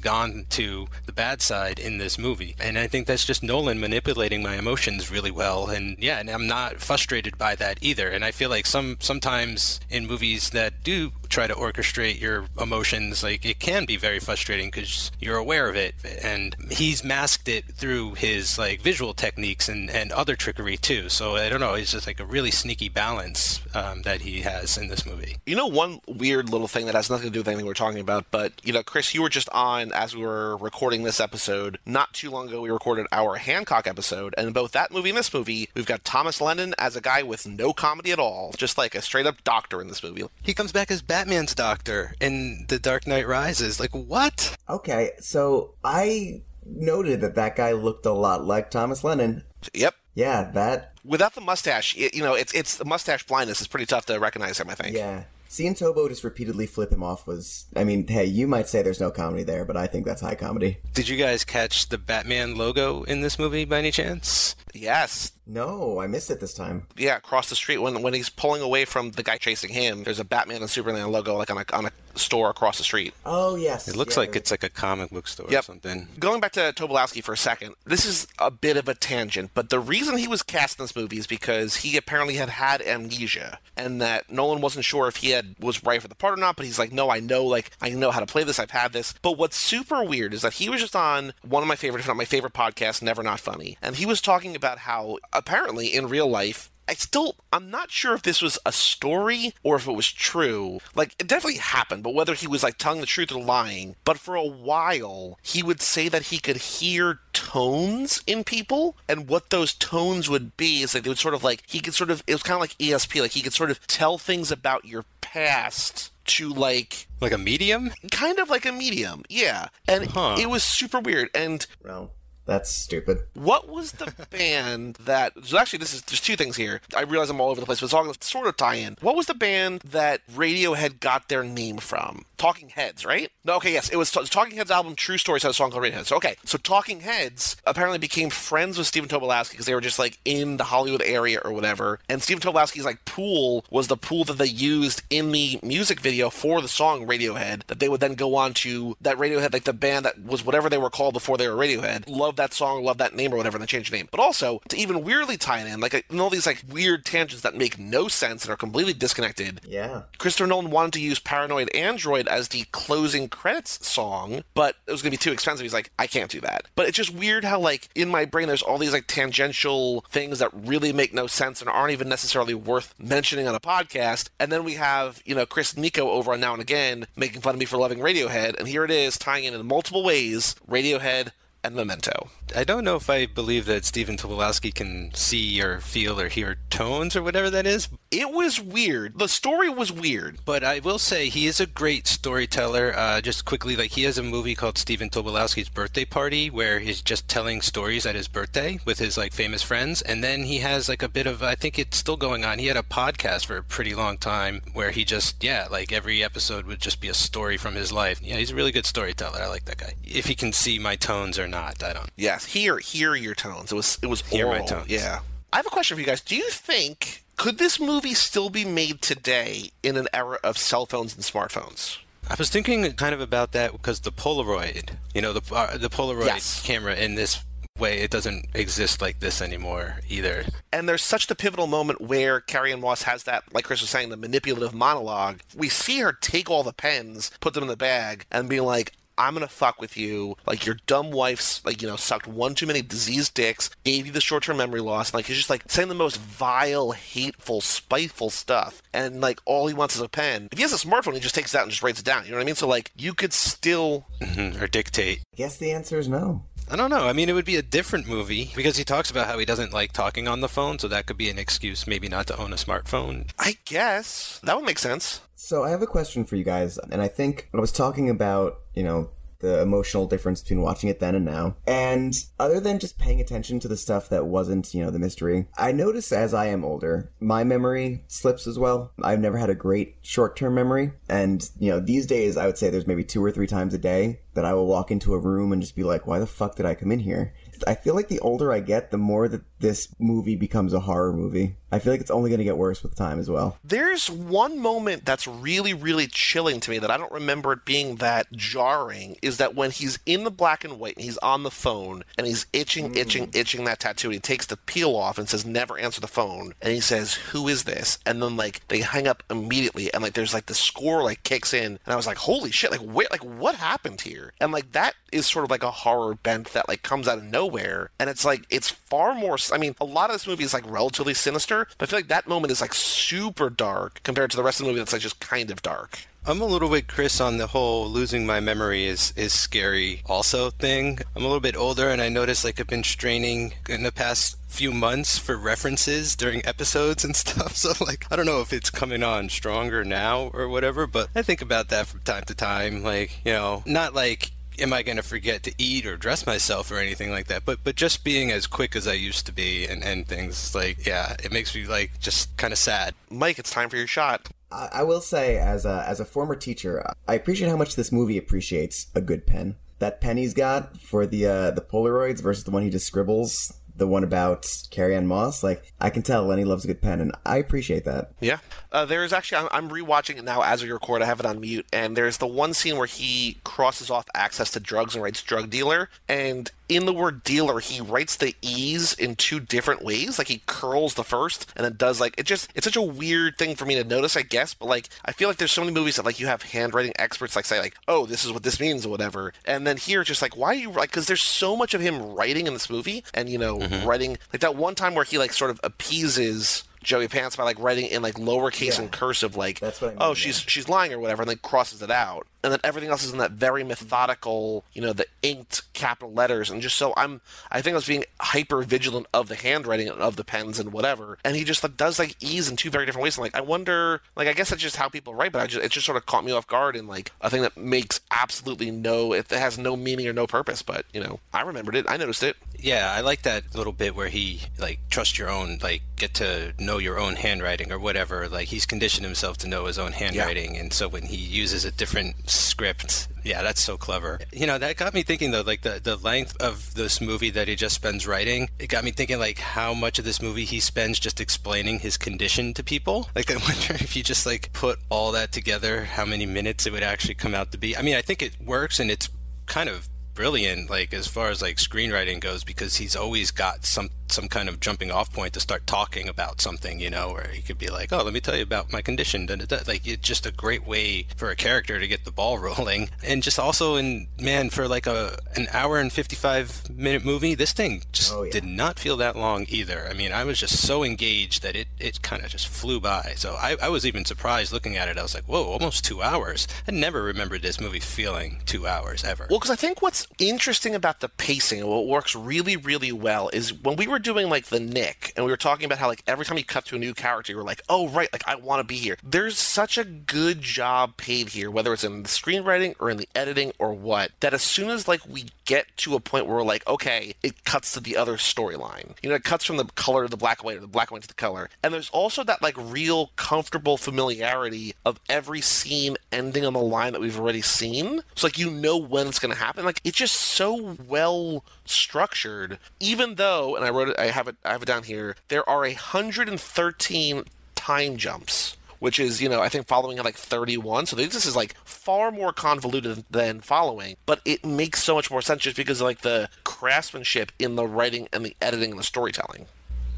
gone to the bad side in this movie. And I think that's just Nolan manipulating my emotions really well. And yeah, and I'm not frustrated by that either. And I feel like some sometimes in movies that do try to orchestrate your emotions, like it can be very frustrating because you're aware of it. And he's masked it through his like visual techniques and, and other trickery too. So I don't know, it's just like a really sneaky balance um, that he has in this movie. You know, one weird little thing that has nothing to do with anything we're talking about, but you know, Chris, you were just on as we were recording this episode. Not too long ago, we recorded our Hancock episode, and both that movie and this movie, we've got Thomas Lennon as a guy with no comedy at all, just like a straight up doctor in this movie. He comes back as Batman's doctor in The Dark Knight Rises. Like, what? Okay, so I noted that that guy looked a lot like Thomas Lennon. Yep. Yeah, that. Without the mustache, it, you know, it's it's the mustache blindness is pretty tough to recognize him. I think. Yeah. Seeing Tobo just repeatedly flip him off was, I mean, hey, you might say there's no comedy there, but I think that's high comedy. Did you guys catch the Batman logo in this movie by any chance? Yes. No, I missed it this time. Yeah, across the street when when he's pulling away from the guy chasing him, there's a Batman and Superman logo like on a on a store across the street. Oh yes, It looks yeah, like it's like a comic book store or something. Going back to Tobolowsky for a second, this is a bit of a tangent, but the reason he was cast in this movie is because he apparently had had amnesia, and that Nolan wasn't sure if he had was right for the part or not. But he's like, no, I know, like I know how to play this. I've had this. But what's super weird is that he was just on one of my favorite, if not my favorite podcast, Never Not Funny, and he was talking about how apparently in real life I still, I'm not sure if this was a story or if it was true. Like, it definitely happened, but whether he was like telling the truth or lying. But for a while, he would say that he could hear tones in people, and what those tones would be is like they would sort of like, he could sort of, it was kind of like ESP, like he could sort of tell things about your past to like Like a medium? kind of like a medium yeah and Huh. it was super weird and Well, that's stupid. what was the <laughs> band that? Actually, this is there's two things here. I realize I'm all over the place, but it's all sort of tie in. What was the band that Radiohead got their name from? Talking Heads, right? No, okay, yes, it was Talking Heads album True Stories had a song called Radiohead. So okay, so Talking Heads apparently became friends with Stephen Tobolowsky because they were just like in the Hollywood area or whatever. And Stephen Tobolowsky's like pool was the pool that they used in the music video for the song Radiohead. That they would then go on to that Radiohead, like the band that was whatever they were called before they were Radiohead. Love that song, love that name or whatever, and they changed the name. But also to even weirdly tie it in, like in all these like weird tangents that make no sense and are completely disconnected. Yeah. Christopher Nolan wanted to use Paranoid Android as the closing credits song, but it was going to be too expensive. He's like, I can't do that. But it's just weird how, like, in my brain, there's all these, like, tangential things that really make no sense and aren't even necessarily worth mentioning on a podcast. And then we have, you know, Chris Nico over on Now and Again making fun of me for loving Radiohead. And here it is tying in in multiple ways Radiohead and Memento. I don't know if I believe that Stephen Tobolowsky can see or feel or hear tones or whatever that is, It was weird. The story was weird. but I will say he is a great storyteller. Uh, just quickly, like he has a movie called Stephen Tobolowsky's Birthday Party, where he's just telling stories at his birthday with his like famous friends, and then he has like a bit of I think it's still going on. He had a podcast for a pretty long time where he just yeah, like every episode would just be a story from his life. Yeah, he's a really good storyteller. I like that guy. If he can see my tones or not, I don't. Yes, hear hear your tones. It was it was Hear my tones. Yeah. I have a question for you guys. Do you think could this movie still be made today in an era of cell phones and smartphones? I was thinking kind of about that because the Polaroid, you know, the uh, the Polaroid Yes. camera in this way, it doesn't exist like this anymore either. And there's such the pivotal moment where Carrie Ann Moss has that, like Chris was saying, the manipulative monologue. We see her take all the pens, put them in the bag, and be like, I'm gonna fuck with you. Like your dumb wife's like, you know, sucked one too many diseased dicks, gave you the short term memory loss. And, Like he's just like saying the most vile, hateful, spiteful stuff. And like all he wants is a pen. If he has a smartphone, he just takes it out and just writes it down. You know what I mean? So like you could still Mhm, or dictate. I guess the answer is no. I don't know. I mean, it would be a different movie because he talks about how he doesn't like talking on the phone, so that could be an excuse maybe not to own a smartphone. I guess that would make sense. So I have a question for you guys, and I think I was talking about, you know, the emotional difference between watching it then and now. And other than just paying attention to the stuff that wasn't, you know, the mystery, I notice as I am older, my memory slips as well. I've never had a great short term memory. And, you know, these days I would say there's maybe two or three times a day that I will walk into a room and just be like, why the fuck did I come in here? I feel like the older I get, the more that this movie becomes a horror movie. I feel like it's only going to get worse with time as well. There's one moment that's really, really chilling to me that I don't remember it being that jarring is that when he's in the black and white and he's on the phone and he's itching, mm. itching, itching that tattoo, and he takes the peel off and says, never answer the phone. And he says, who is this? And then, like, they hang up immediately and, like, there's, like, the score, like, kicks in. And I was like, holy shit, like, wait, like, what happened here? And, like, that is sort of like a horror bent that, like, comes out of nowhere. And it's, like, it's far more, I mean, a lot of this movie is, like, relatively sinister, but I feel like that moment is, like, super dark compared to the rest of the movie that's, like, just kind of dark. I'm a little bit Chris on the whole losing my memory is is scary also thing. I'm a little bit older and I notice like I've been straining in the past few months for references during episodes and <laughs> stuff. So like I don't know if it's coming on stronger now or whatever, but I think about that from time to time like, you know, not like am I going to forget to eat or dress myself or anything like that? But but just being as quick as I used to be and and things like yeah, it makes me like just kind of sad. Mike, it's time for your shot. I will say, as a as a former teacher, I appreciate how much this movie appreciates a good pen. That pen he's got for the uh, the Polaroids versus the one he just scribbles the one about Carrie-Anne Moss. Like I can tell Lenny loves a good pen, and I appreciate that. Yeah, uh, there's actually I'm, I'm rewatching it now as we record. I have it on mute, and there's the one scene where he crosses off access to drugs and writes drug dealer, and in the word dealer, he writes the E's in two different ways. Like he curls the first and then does like it just it's such a weird thing for me to notice, I guess. But like I feel like there's so many movies that like you have handwriting experts like say like, oh, this is what this means or whatever. And then here just like why are you like because there's so much of him writing in this movie and you know, mm-hmm. writing like that one time where he like sort of appeases Joey Pants by like writing in like lowercase yeah. and cursive, like, I mean, oh, she's she's lying or whatever, and then crosses it out and then everything else is in that very methodical, you know, the inked capital letters, and just so I'm, I think I was being hyper vigilant of the handwriting and of the pens and whatever, and he just like does like ease in two very different ways. And like I wonder, like I guess that's just how people write, but I just it just sort of caught me off guard in like a thing that makes absolutely no, it has no meaning or no purpose, but you know, I remembered it, I noticed it. Yeah, I like that little bit where he like trust your own, like get to know your own handwriting or whatever. Like he's conditioned himself to know his own handwriting, yeah. and so when he uses a different script. Yeah, that's so clever. You know, that got me thinking though, like the, the length of this movie that he just spends writing, it got me thinking like how much of this movie he spends just explaining his condition to people. Like I <laughs> wonder if you just like put all that together, how many minutes it would actually come out to be. I mean, I think it works and it's kind of brilliant like as far as like screenwriting goes because he's always got some some kind of jumping off point to start talking about something, you know, where he could be like, "Oh, let me tell you about my condition." Like it's just a great way for a character to get the ball <laughs> rolling, and just also in man for like a an hour and fifty five minute movie, this thing just oh, yeah. did not feel that long either. I mean, I was just so engaged that it it kind of just flew by. So I, I was even surprised looking at it. I was like, "Whoa, almost two hours!" I never remembered this movie feeling two hours ever. Well, because I think what's interesting about the pacing and what works really really well is when we were doing like the Nick, and we were talking about how like every time you cut to a new character, you're like, oh right, like I want to be here. There's such a good job paid here, whether it's in the screenwriting or in the editing or what, that as soon as like we get to a point where we're like, okay, it cuts to the other storyline. You know, it cuts from the color to the black and white or the black and white to the color. And there's also that like real comfortable familiarity of every scene ending on the line that we've already seen. So like you know when it's gonna happen. Like it's just so well structured, even though, and I wrote it, I have it, I have it down here. There are 113 time jumps which is, you know, I think following at like 31. So this is like far more convoluted than following, but it makes so much more sense just because of like the craftsmanship in the writing and the editing and the storytelling.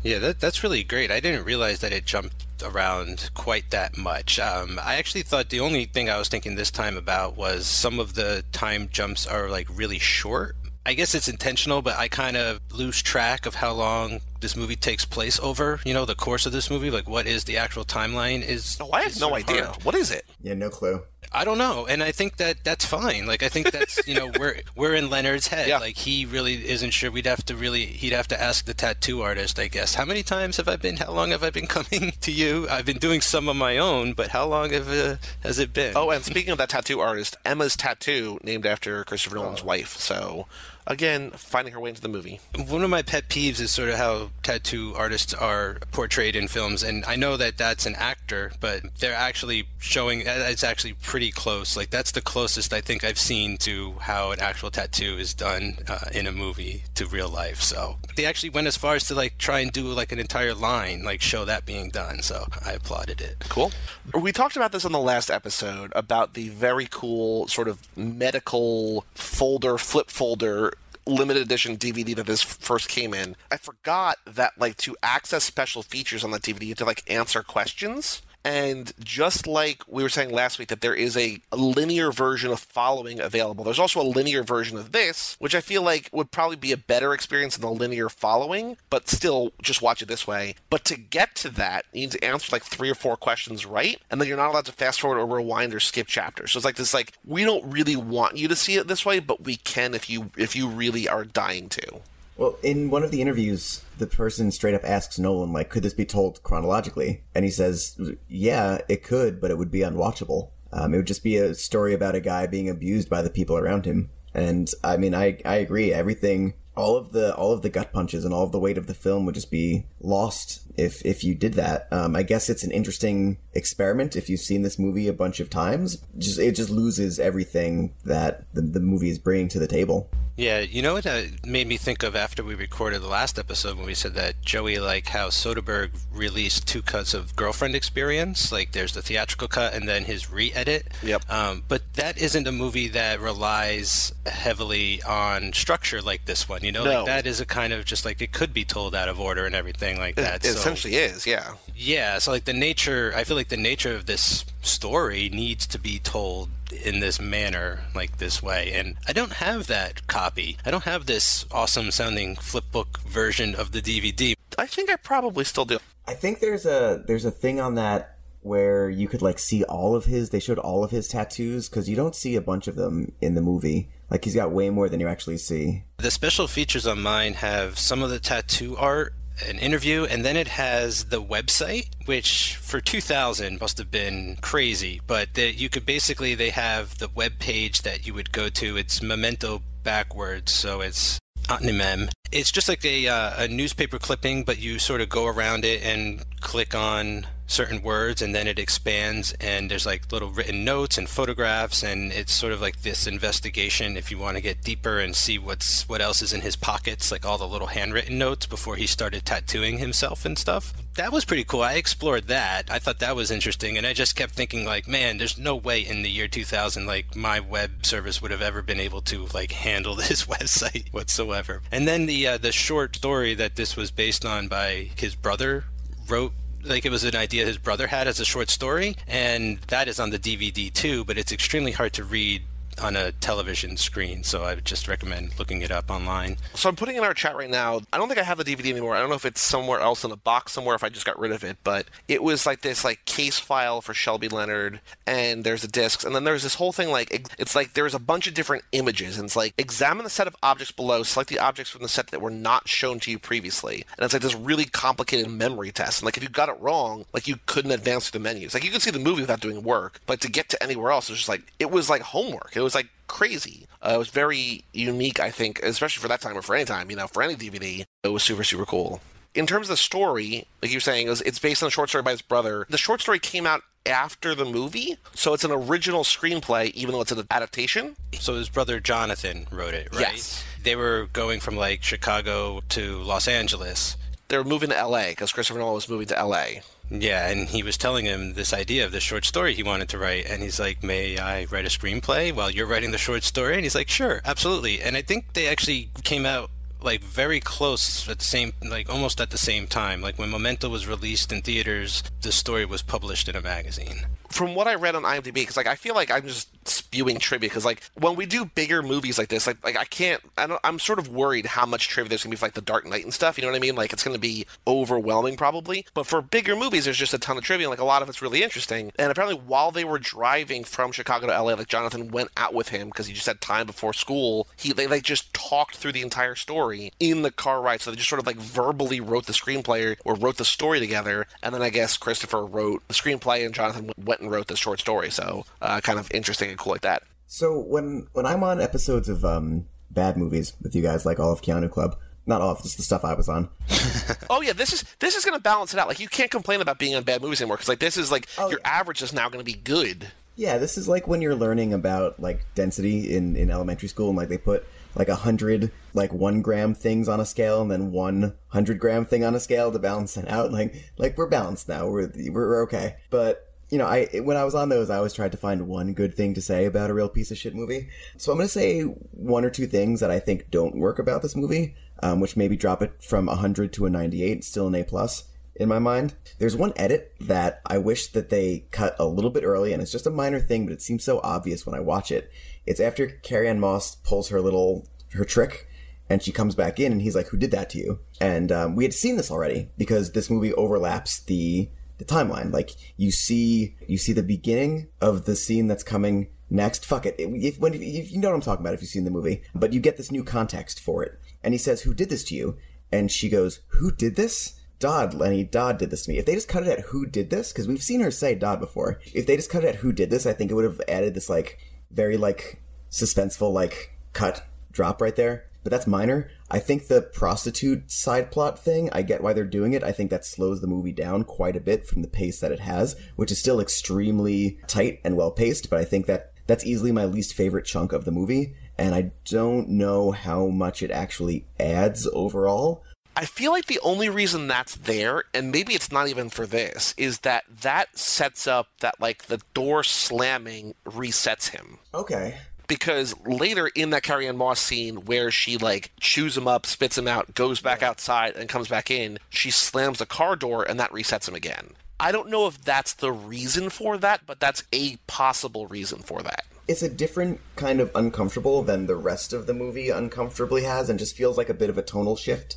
Yeah, that, that's really great. I didn't realize that it jumped around quite that much. Um, I actually thought the only thing I was thinking this time about was some of the time jumps are like really short I guess it's intentional, but I kind of lose track of how long this movie takes place over, you know, the course of this movie, like what is the actual timeline is Oh, I have is no idea. hard. What is it? Yeah, no clue. I don't know, and I think that that's fine. Like I think that's you know we're we're in Leonard's head. Yeah. Like he really isn't sure. We'd have to really he'd have to ask the tattoo artist, I guess. How many times have I been? How long have I been <laughs> coming to you? I've been doing some of my own, but how long have uh, has it been? Oh, and speaking of that tattoo artist, Emma's tattoo named after Christopher Nolan's wife. So, again, finding her way into the movie. One of my pet peeves is sort of how tattoo artists are portrayed in films, and I know that that's an actor, but they're actually showing it's actually pretty close. Like that's the closest I think I've seen to how an actual tattoo is done uh, in a movie to real life. So they actually went as far as to like try and do like an entire line, like show that being done. So I applauded it. Cool. We talked about this on the last episode about the very cool sort of medical folder, flip folder limited edition DVD that this first came in. I forgot that like to access special features on the DVD you had to like answer questions. And just like we were saying last week, that there is a, a linear version of following available, there's also a linear version of this, which I feel like would probably be a better experience than the linear following, but still just watch it this way. But to get to that, you need to answer like three or four questions right, and then you're not allowed to fast forward or rewind or skip chapters. So it's like this like we don't really want you to see it this way, but we can if you if you really are dying to. Well, in one of the interviews, the person straight up asks Nolan, like, could this be told chronologically? And he says, yeah, it could, but it would be unwatchable. Um, it would just be a story about a guy being abused by the people around him. And I mean, I, I agree. Everything, all of the, all of the gut punches and all of the weight of the film would just be lost if, if you did that. Um, I guess it's an interesting experiment if you've seen this movie a bunch of times. Just, it just loses everything that the, the movie is bringing to the table. Yeah, you know what uh, made me think of after we recorded the last episode when we said that Joey like how Soderbergh released two cuts of Girlfriend Experience. Like there's the theatrical cut and then his re-edit. Yep. Um, but that isn't a movie that relies heavily on structure like this one. You know, No. like that is a kind of just like it could be told out of order and everything like that. It so, essentially is, yeah. yeah, so like the nature, I feel like the nature of this story needs to be told in this manner, like this way. And I don't have that copy. I don't have this awesome sounding flipbook version of the DVD. I think I probably still do. I think there's a there's a thing on that where you could like see all of his. They showed all of his tattoos because you don't see a bunch of them in the movie. Like he's got way more than you actually see. The special features on mine have some of the tattoo art, an interview, and then it has the website, which for 2000 must have been crazy. But the, you could basically, they have the web page that you would go to. It's Memento backwards, so it's Otnemem. It's just like a, uh, a newspaper clipping, but you sort of go around it and click on certain words and then it expands and there's like little written notes and photographs and it's sort of like this investigation if you want to get deeper and see what's what else is in his pockets like all the little handwritten notes before he started tattooing himself and stuff. That was pretty cool. I explored that. I thought that was interesting and i just kept thinking like man there's no way in the year 2000 like my web service would have ever been able to like <laughs> handle this website whatsoever. And then the uh, the short story that this was based on by his brother wrote like it was an idea his brother had as a short story and that is on the dvd too but it's extremely hard to read on a television screen so i would just recommend looking it up online So I'm putting in our chat right now. I don't think I have the DVD anymore. I don't know if it's somewhere else in a box somewhere if I just got rid of it, but it was like this like case file for Shelby Leonard and there's the discs and then there's this whole thing like it's like there's a bunch of different images and it's like examine the set of objects below, select the objects from the set that were not shown to you previously. And it's like this really complicated memory test. And like if you got it wrong, like you couldn't advance through the menus. Like you could see the movie without doing work, but to get to anywhere else it was just like it was like homework. It was like crazy. Uh, it was very unique, I think, especially for that time or for any time, you know, for any DVD. It was super, super cool. In terms of the story, like you were saying, it was, it's based on a short story by his brother. The short story came out after the movie, so it's an original screenplay, even though it's an adaptation. so his brother jonathan wrote it right Yes. they were going from like chicago to los angeles They were moving to LA because Christopher Nolan was moving to LA. Yeah, and he was telling him this idea of this short story he wanted to write, and he's like, "May I write a screenplay while you're writing the short story?" And he's like, "Sure, absolutely." And I think they actually came out like very close at the same, like almost at the same time. Like when Memento was released in theaters, the story was published in a magazine. from what I read on IMDb, because like I feel like I'm just spewing trivia because like when we do bigger movies like this, like like I can't. I don't. I'm sort of worried how much trivia there's gonna be for like the Dark Knight and stuff. You know what I mean? Like it's gonna be overwhelming probably. But for bigger movies, there's just a ton of trivia. And, like a lot of it's really interesting. And apparently, while they were driving from Chicago to LA, like Jonathan went out with him because he just had time before school. He they like just talked through the entire story in the car ride. So they just sort of like verbally wrote the screenplay or wrote the story together. And then I guess Christopher wrote the screenplay and Jonathan went and wrote the short story. So uh, kind of interesting and cool like that. So when when I'm on episodes of um, bad movies with you guys, like all of Keanu Club, not all of just the stuff I was on. <laughs> oh yeah, this is this is going to balance it out. Like you can't complain about being on bad movies anymore because like this is like oh, your yeah. average is now going to be good. Yeah, this is like when you're learning about like density in in elementary school, and like they put like a hundred like one gram things on a scale, and then one hundred gram thing on a scale to balance it out. Like like we're balanced now. We're we're, okay, but you know, I when I was on those, I always tried to find one good thing to say about a real piece of shit movie. So I'm to say one or two things that I think don't work about this movie, um, which maybe drop it from a 100 to a 98, still an A plus in my mind. There's one edit that I wish that they cut a little bit early, and it's just a minor thing, but it seems so obvious when I watch it. It's after Carrie-Anne Moss pulls her little her trick and she comes back in and he's like who did that to you and um, we had seen this already because this movie overlaps the the timeline. Like you see, you see the beginning of the scene that's coming next. Fuck it. If, when, if, you know what I'm talking about if you've seen the movie, but you get this new context for it. And he says, "Who did this to you?" And she goes, "Who did this?" Dodd, Lenny, Dodd did this to me. If they just cut it at who did this, because we've seen her say Dodd before. If they just cut it at who did this, I think it would have added this like very like suspenseful like cut drop right there but that's minor. I think the prostitute side plot thing, I get why they're doing it. I think that slows the movie down quite a bit from the pace that it has, which is still extremely tight and well paced, but I think that that's easily my least favorite chunk of the movie, and I don't know how much it actually adds overall. I feel like the only reason that's there, and maybe it's not even for this, is that that sets up that like the door slamming resets him. Okay because later in that Carrie-Anne Moss scene where she like chews him up, spits him out, goes back yeah. outside and comes back in, she slams the car door and that resets him again. I don't know if that's the reason for that, but that's a possible reason for that. It's a different kind of uncomfortable than the rest of the movie uncomfortably has and just feels like a bit of a tonal shift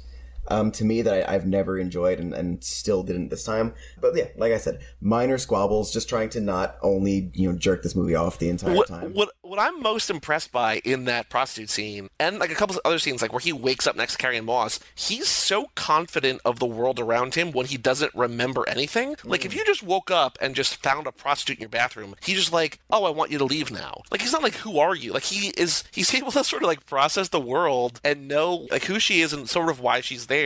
um, to me that I, have never enjoyed and, and, still didn't this time. But yeah, like I said, minor squabbles, just trying to not only you know jerk this movie off the entire what, time. What what I'm most impressed by in that prostitute scene, and like a couple of other scenes, like where he wakes up next to Carrie-Anne Moss, he's so confident of the world around him when he doesn't remember anything. Mm. Like if you just woke up and just found a prostitute in your bathroom, he's just like, "Oh, I want you to leave now." Like he's not like, "Who are you?" Like he is. He's <laughs> able to sort of like process the world and know like who she is and sort of why she's there.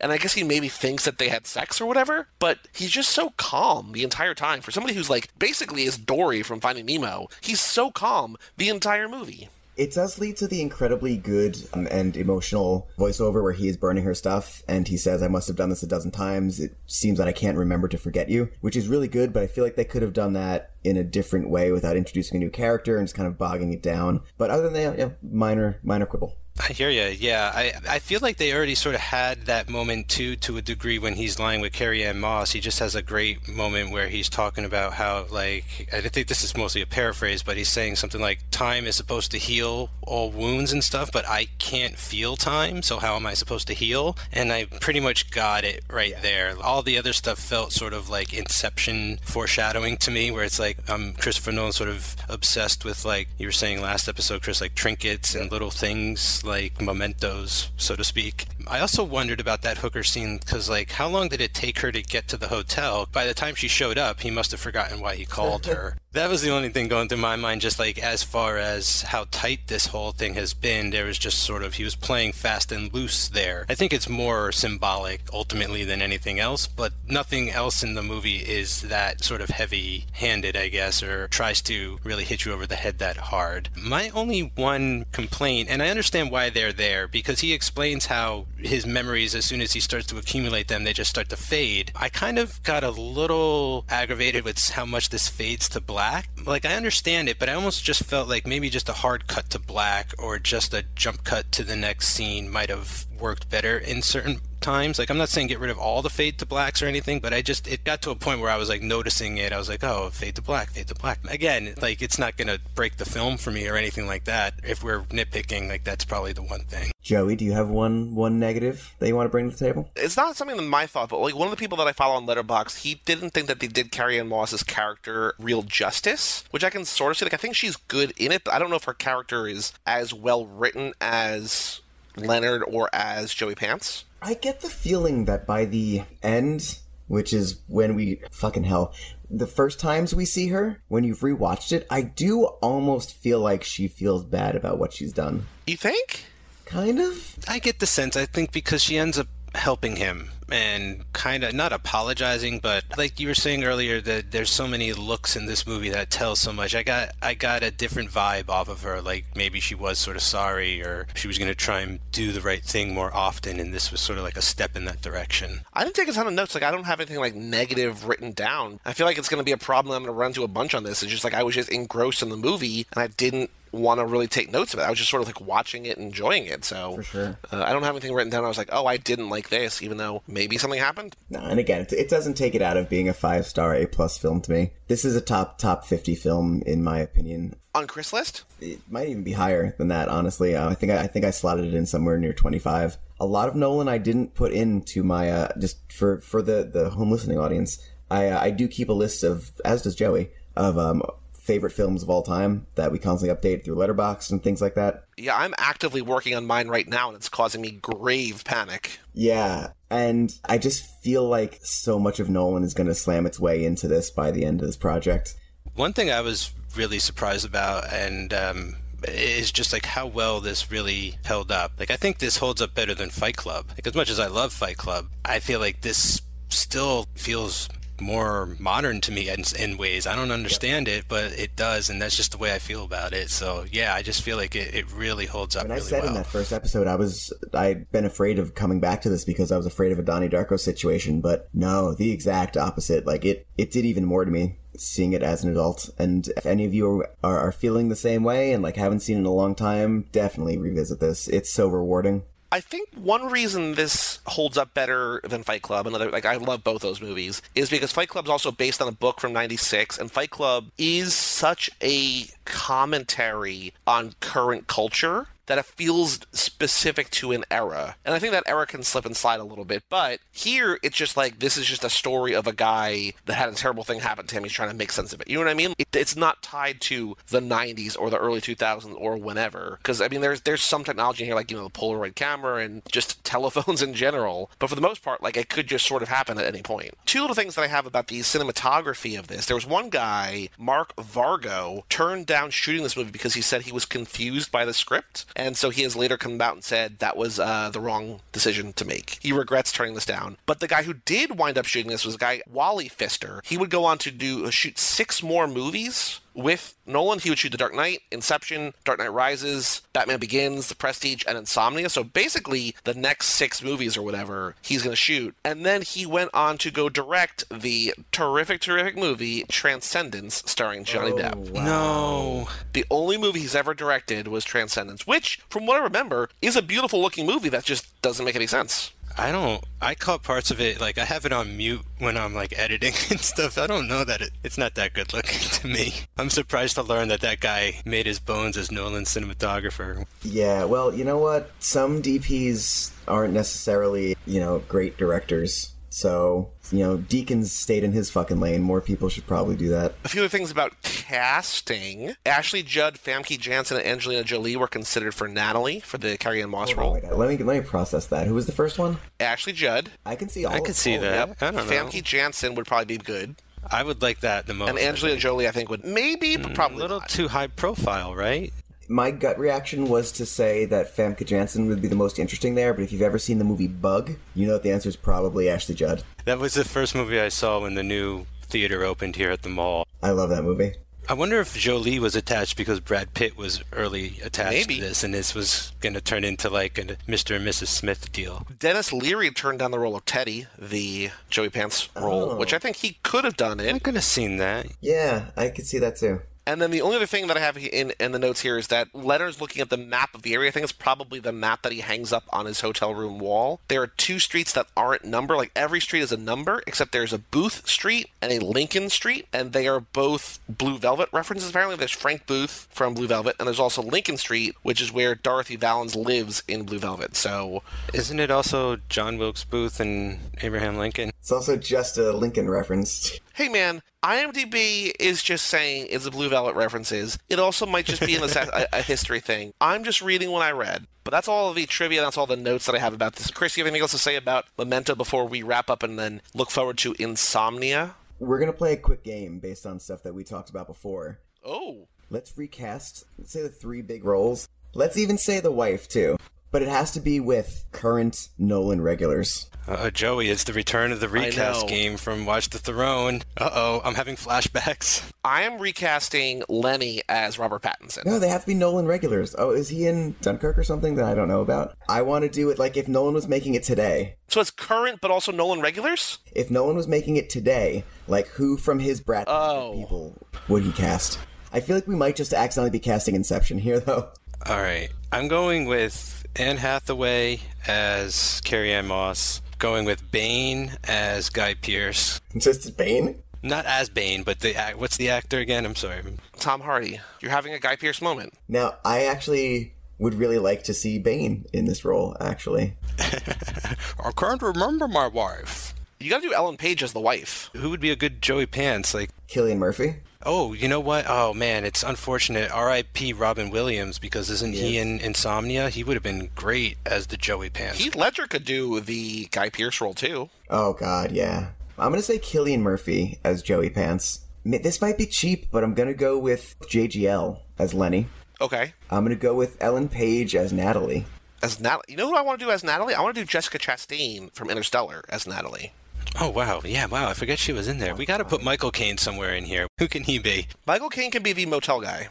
And I guess he maybe thinks that they had sex or whatever, but he's just so calm the entire time for somebody who's like basically is Dory from Finding Nemo. He's so calm the entire movie. It does lead to the incredibly good um, and emotional voiceover where he is burning her stuff and he says, I must have done this a dozen times. It seems that I can't remember to forget you, which is really good, but I feel like they could have done that in a different way without introducing a new character and just kind of bogging it down. But other than that, yeah, minor, minor quibble. I hear you. Yeah, I I feel like they already sort of had that moment too, to a degree, when he's lying with Carrie-Anne Moss. He just has a great moment where he's talking about how, like, I think this is mostly a paraphrase, but he's saying something like, "Time is supposed to heal all wounds and stuff, but I can't feel time, so how am I supposed to heal?" And I pretty much got it right there. All the other stuff felt sort of like Inception foreshadowing to me, where it's like I'm um, Christopher Nolan sort of obsessed with, like you were saying last episode, Chris, like trinkets and little things like mementos, so to speak. I also wondered about that hooker scene because, like, how long did it take her to get to the hotel? By the time she showed up, he must have forgotten why he called <laughs> her. that was the only thing going through my mind, just like as far as how tight this whole thing has been. There was just sort of, he was playing fast and loose there. I think it's more symbolic ultimately than anything else, but nothing else in the movie is that sort of heavy handed, I guess, or tries to really hit you over the head that hard. My only one complaint, and I understand why they're there, because he explains how his memories, as soon as he starts to accumulate them, they just start to fade. I kind of got a little aggravated with how much this fades to black. Like, I understand it, but I almost just felt like maybe just a hard cut to black or just a jump cut to the next scene might have worked better in certain times. Like I'm not saying get rid of all the fade to blacks or anything, but I just it got to a point where I was like noticing it. I was like, oh, fade to black, fade to black. Again, like it's not gonna break the film for me or anything like that. If we're nitpicking, like that's probably the one thing. Joey, do you have one one negative that you want to bring to the table? It's not something that my thought, but like one of the people that I follow on Letterboxd, he didn't think that they did Carrie Ann Moss's character real justice, which I can sort of see. Like I think she's good in it, but I don't know if her character is as well written as Leonard or as Joey Pants. I get the feeling that by the end, which is when we fucking hell, the first times we see her, when you've rewatched it, I do almost feel like she feels bad about what she's done. You think? Kind of. I get the sense. I think because she ends up helping him and kind of not apologizing but like you were saying earlier that there's so many looks in this movie that tell so much i got i got a different vibe off of her like maybe she was sort of sorry or she was going to try and do the right thing more often and this was sort of like a step in that direction I didn't take a ton of notes. Like I don't have anything like negative written down. I feel like it's going to be a problem. I'm going to run into a bunch on this. It's just like I was just engrossed in the movie and I didn't want to really take notes of it. I was just sort of like watching it, enjoying it. So For sure. uh, I don't have anything written down. I was like, oh, I didn't like this, even though maybe something happened. No, and again, it, it doesn't take it out of being a five star A plus film to me. This is a top top fifty film in my opinion. On Chris list, It might even be higher than that. Honestly, uh, I think I, I think I slotted it in somewhere near twenty five. A lot of Nolan I didn't put into my uh, just for for the the home listening audience. I uh, I do keep a list of as does Joey of um, favorite films of all time that we constantly update through Letterboxd and things like that. yeah, I'm actively working on mine right now, and it's causing me grave panic. Yeah, and I just feel like so much of Nolan is going to slam its way into this by the end of this project. One thing I was really surprised about, and um, is just like how well this really held up. Like I think this holds up better than Fight Club. Like as much as I love Fight Club, I feel like this still feels more modern to me in, in ways. I don't understand it, but it does, and that's just the way I feel about it. So yeah, I just feel like it, it really holds up And I said well. in that first episode, I was I'd been afraid of coming back to this because I was afraid of a Donnie Darko situation, but no, the exact opposite. Like it, it did even more to me seeing it as an adult. And if any of you are, are feeling the same way and like haven't seen it in a long time, definitely revisit this. It's so rewarding. I think one reason this holds up better than Fight Club, another like I love both those movies, is because Fight Club is also based on a book from '96, and Fight Club is such a commentary on current culture that it feels specific to an era. And I think that era can slip and slide a little bit. But here, it's just like this is just a story of a guy that had a terrible thing happen to him. He's trying to make sense of it. You know what I mean? It, it's not tied to the 90s or the early 2000s or whenever. Because, I mean, there's there's some technology here, like, you know, the Polaroid camera and just <laughs> telephones in general. But for the most part, like, it could just sort of happen at any point. Two little things that I have about the cinematography of this. There was one guy, Mark Vargo, turned down shooting this movie because he said he was confused by the script. And so he has later come out and said that was uh, the wrong decision to make. He regrets turning this down. But the guy who did wind up shooting this was a guy, Wally Pfister. He would go on to do uh, shoot six more movies with Nolan, he would shoot The Dark Knight, Inception, Dark Knight Rises, Batman Begins, The Prestige, and Insomnia. So basically, the next six movies or whatever he's going to shoot. And then he went on to go direct the terrific, terrific movie Transcendence, starring Johnny Oh, Depp. No, The only movie he's ever directed was Transcendence, which, from what I remember, is a beautiful looking movie that just doesn't make any sense. I don't. I caught parts of it. Like I have it on mute when I'm like editing <laughs> and stuff. I don't know that it, it's not that good looking <laughs> to me. I'm surprised to learn that that guy made his bones as Nolan's cinematographer. Yeah, well, you know what? Some DPs aren't necessarily, you know, great directors. So, you know, Deakins stayed in his fucking lane. More people should probably do that. A few other things about casting. Ashley Judd, Famke Janssen, and Angelina Jolie were considered for Natalie for the Carrie Ann Moss Oh role. my God, let me let me process that. Who was the first one? Ashley Judd, I can see all. I could see all- that. yep. I don't know. Famke Janssen would probably be good, I would like that the most. and Angelina think. Jolie I think would maybe, but hmm, a little not. too high profile, right? My gut reaction was to say that Famke Janssen would be the most interesting there, but if you've ever seen the movie Bug, you know that the answer is probably Ashley Judd. That was the first movie I saw when the new theater opened here at the mall. I love that movie. I wonder if Jolie was attached because Brad Pitt was early attached Maybe. to this, and this was going to turn into like a Mr. and Mrs. Smith deal. Denis Leary turned down the role of Teddy, the Joey Pants role, Oh. which I think he could have done it. I it. could have seen that. Yeah, I could see that too. And then the only other thing that I have in, in the notes here is that Leonard's looking at the map of the area. I think it's probably the map that he hangs up on his hotel room wall. There are two streets that aren't numbered. Like every street is a number, except there's a Booth Street and a Lincoln Street, and they are both Blue Velvet references. Apparently, there's Frank Booth from Blue Velvet, and there's also Lincoln Street, which is where Dorothy Vallens lives in Blue Velvet. So, Isn't it also John Wilkes Booth and Abraham Lincoln? It's also just a Lincoln reference. Hey man, IMDb is just saying it's a Blue Velvet references. It also might just be an, a, a history thing. I'm just reading what I read. But that's all the trivia. That's all the notes that I have about this. Chris, you have anything else to say about Memento before we wrap up and then look forward to Insomnia? We're gonna play a quick game based on stuff that we talked about before. Oh, Let's recast, let's say the three big roles. Let's even say the wife, too. But it has to be with current Nolan regulars. Uh, Joey, it's the return of the recast game from Watch the Throne. Uh oh, I'm having flashbacks. I am recasting Lenny as Robert Pattinson. No, they have to be Nolan regulars. Oh, is he in Dunkirk or something that I don't know about? I want to do it like if Nolan was making it today. So it's current, but also Nolan regulars. If Nolan was making it today, like who from his brat Oh. people would he cast? I feel like we might just accidentally be casting Inception here, though. All right, I'm going with Anne Hathaway as Carrie Ann Moss. Going with Bane as Guy Pearce. Just Bane? Not as Bane, but the act- what's the actor again? I'm sorry. Tom Hardy. You're having a Guy Pearce moment. Now, I actually would really like to see Bane in this role, actually. <laughs> I can't remember my wife. You got to do Ellen Page as the wife. Who would be a good Joey Pants? Like, Cillian Murphy? Oh, you know what? Oh man, it's unfortunate. R.I.P. Robin Williams because isn't he in Insomnia? He would have been great as the Joey Pants. Heath Ledger could do the Guy Pearce role too. Oh, God, yeah. I'm going to say Cillian Murphy as Joey Pants. This might be cheap, but I'm going to go with JGL as Lenny. Okay. I'm going to go with Ellen Page as Natalie. As Natalie, you know who I want to do as Natalie? I want to do Jessica Chastain from Interstellar as Natalie. Oh wow, yeah, wow. I forget she was in there. We got to put Michael Caine somewhere in here. Who can he be? Michael Caine can be the motel guy.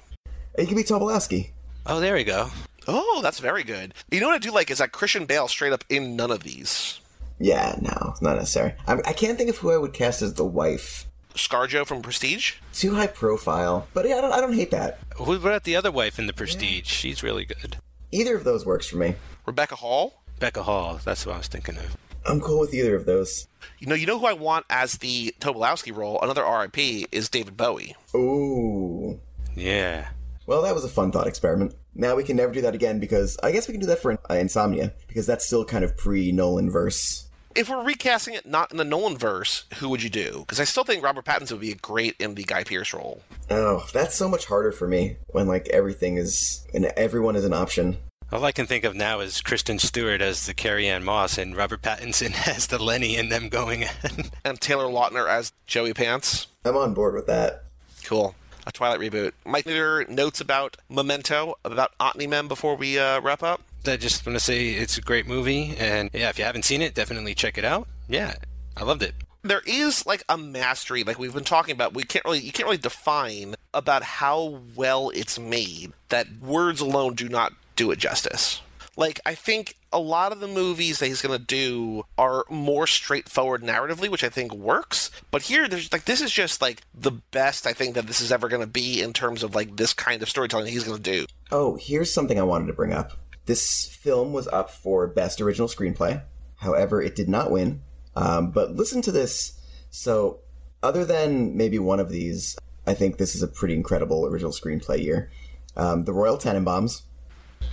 He can be Tobolowski. Oh, there we go. Oh, that's very good. You know what I do like is that Christian Bale straight up in none of these. Yeah, no, it's not necessary. I, I can't think of who I would cast as the wife. ScarJo from Prestige. Too high profile, but yeah, I don't, I don't hate that. Who about the other wife in The Prestige? She's really good. Either of those works for me. Rebecca Hall. Becca Hall. That's what I was thinking of. I'm cool with either of those. You know, you know who I want as the Tobolowski role. Another RIP is David Bowie. Ooh. Yeah. Well, that was a fun thought experiment. Now we can never do that again because I guess we can do that for uh, Insomnia because that's still kind of pre Nolan verse. If we're recasting it not in the Nolan verse, who would you do? Because I still think Robert Pattinson would be a great in the Guy Pearce role. Oh, that's so much harder for me when like everything is and everyone is an option. All I can think of now is Kristen Stewart as the Carrie-Anne Moss and Robert Pattinson <laughs> as the Lenny and them going <laughs> in. And Taylor Lautner as Joey Pants. I'm on board with that. Cool. A Twilight reboot. Mike, other notes about Memento, about Otnemem before we uh, wrap up? I just want to say it's a great movie, and yeah, if you haven't seen it, definitely check it out. Yeah, I loved it. there is like a mastery like we've been talking about we can't really you can't really define about how well it's made that words alone do not do it justice like i think a lot of the movies that he's going to do are more straightforward narratively which i think works but here there's like this is just like the best i think that this is ever going to be in terms of like this kind of storytelling he's going to do Oh, here's something I wanted to bring up. This film was up for Best Original Screenplay. However, it did not win. Um, but listen to this. So, other than maybe one of these, I think this is a pretty incredible original screenplay year. Um, the Royal Tenenbaums,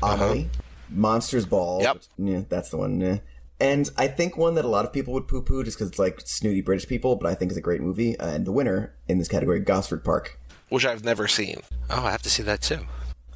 Amelie, Monsters Ball. Yep. Yeah, that's the one. yeah. And I think one that a lot of people would poo poo just because it's like snooty British people, but I think is a great movie. Uh, and the winner in this category, Gosford Park. which i've never seen Oh, I have to see that too.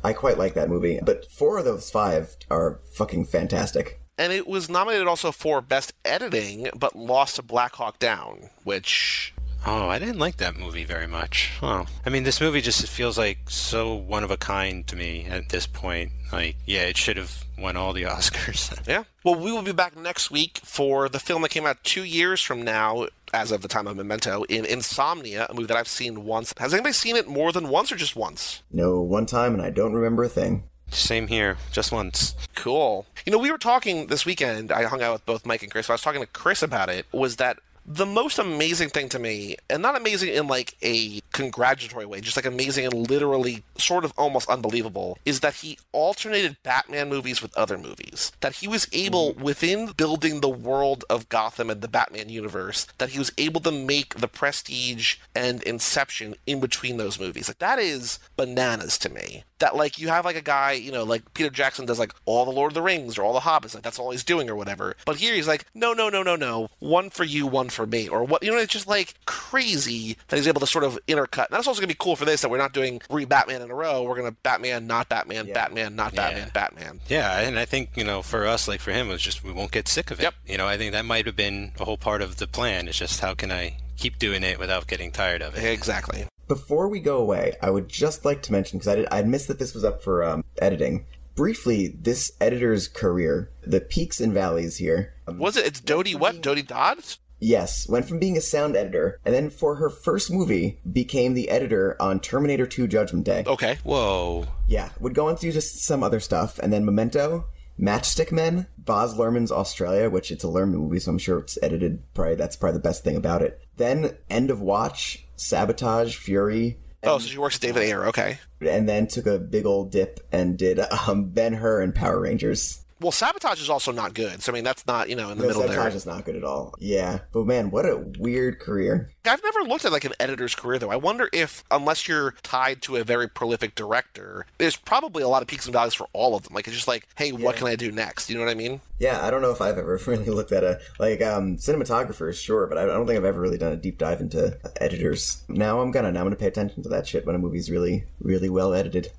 I quite like that movie, but four of those five are fucking fantastic. and it was nominated also for best editing but lost to black hawk down which Oh, I didn't like that movie very much. Oh, I mean, this movie just feels like so one of a kind to me at this point. Like, yeah, it should have won all the <laughs> Oscars. Yeah. Well, we will be back next week for the film that came out two years from now, as of the time of Memento, in Insomnia, a movie that I've seen once. Has anybody seen it more than once or just once? No, one time, and I don't remember a thing. Same here, just once. Cool. You know, we were talking this weekend. I hung out with both Mike and Chris. I was talking to Chris about it. Was that the most amazing thing to me, and not amazing in like a congratulatory way, just like amazing and literally sort of almost unbelievable, is that he alternated Batman movies with other movies. That he was able, mm-hmm. within building the world of Gotham and the Batman universe, that he was able to make the Prestige and Inception in between those movies. Like that is bananas to me that like you have like a guy, you know, like Peter Jackson does like all the Lord of the Rings or all the Hobbits, like that's all he's doing or whatever. But here he's like, no, no, no, no, no, one for you, one for me, or what? You know, it's just like crazy that he's able to sort of intercut. And that's also gonna be cool for this that we're not doing three Batman in a row. We're gonna Batman, not Batman, yeah. Batman, not yeah. Batman, Batman. Yeah, and I think you know, for us, like for him, it's just we won't get sick of it. Yep. You know, I think that might have been a whole part of the plan. It's just how can I keep doing it without getting tired of it. Exactly. Before we go away, I would just like to mention because I, I missed that this was up for um, editing. Briefly, this editor's career, the peaks and valleys here. Um, was it? It's Dody what? Dody Dodds? Yes, went from being a sound editor, and then for her first movie, became the editor on Terminator 2 Judgment Day. Okay. Whoa. Yeah, would go on to do just some other stuff, and then Memento, Matchstick Men, Baz Luhrmann's Australia, which it's a Luhrmann movie, so I'm sure it's edited. Probably that's probably the best thing about it. Then End of Watch, Sabotage, Fury. And, oh, so she works with David Ayer. Okay. And then took a big old dip and did um, Ben Hur and Power Rangers. Well, sabotage is also not good. So I mean, that's not you know in the middle there. no, middle sabotage is not good at all. Yeah, but man, what a weird career. I've never looked at like an editor's career though. I wonder if, unless you're tied to a very prolific director, there's probably a lot of peaks and valleys for all of them. Like it's just like, hey, yeah. what can I do next? You know what I mean? Yeah, I don't know if I've ever <laughs> really looked at a like um cinematographers, sure, but I don't think I've ever really done a deep dive into editors. Now I'm gonna now I'm gonna pay attention to that shit when a movie's really really well edited.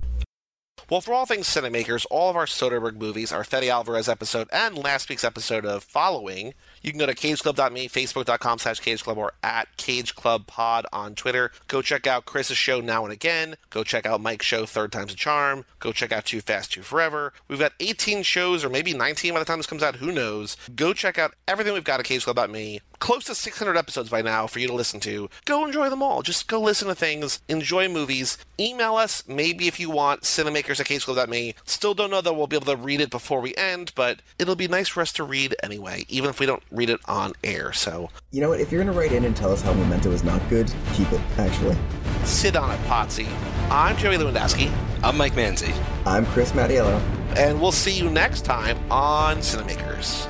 Well, for all things Cinemakers, all of our Soderbergh movies, our Fede Alvarez episode, and last week's episode of Following, you can go to cageclub.me, facebook.com slash cageclub, or at cageclubpod on Twitter. Go check out Chris's show now and again. Go check out Mike's show, Third Time's a Charm. Go check out Too Fast, Too Forever. We've got 18 shows, or maybe 19 by the time this comes out. Who knows? Go check out everything we've got at cageclub.me close to 600 episodes by now for you to listen to. Go enjoy them all. Just go listen to things, enjoy movies. Email us, maybe if you want, cinemakers at cageclub.me. Still don't know that we'll be able to read it before we end, but it'll be nice for us to read anyway, even if we don't read it on air. So, you know what? If you're going to write in and tell us how Memento is not good, keep it, actually. Sit on it, Potsy. I'm Joey Lewandowski. I'm Mike Manzi. I'm Chris Mattiello. And we'll see you next time on Cinemakers.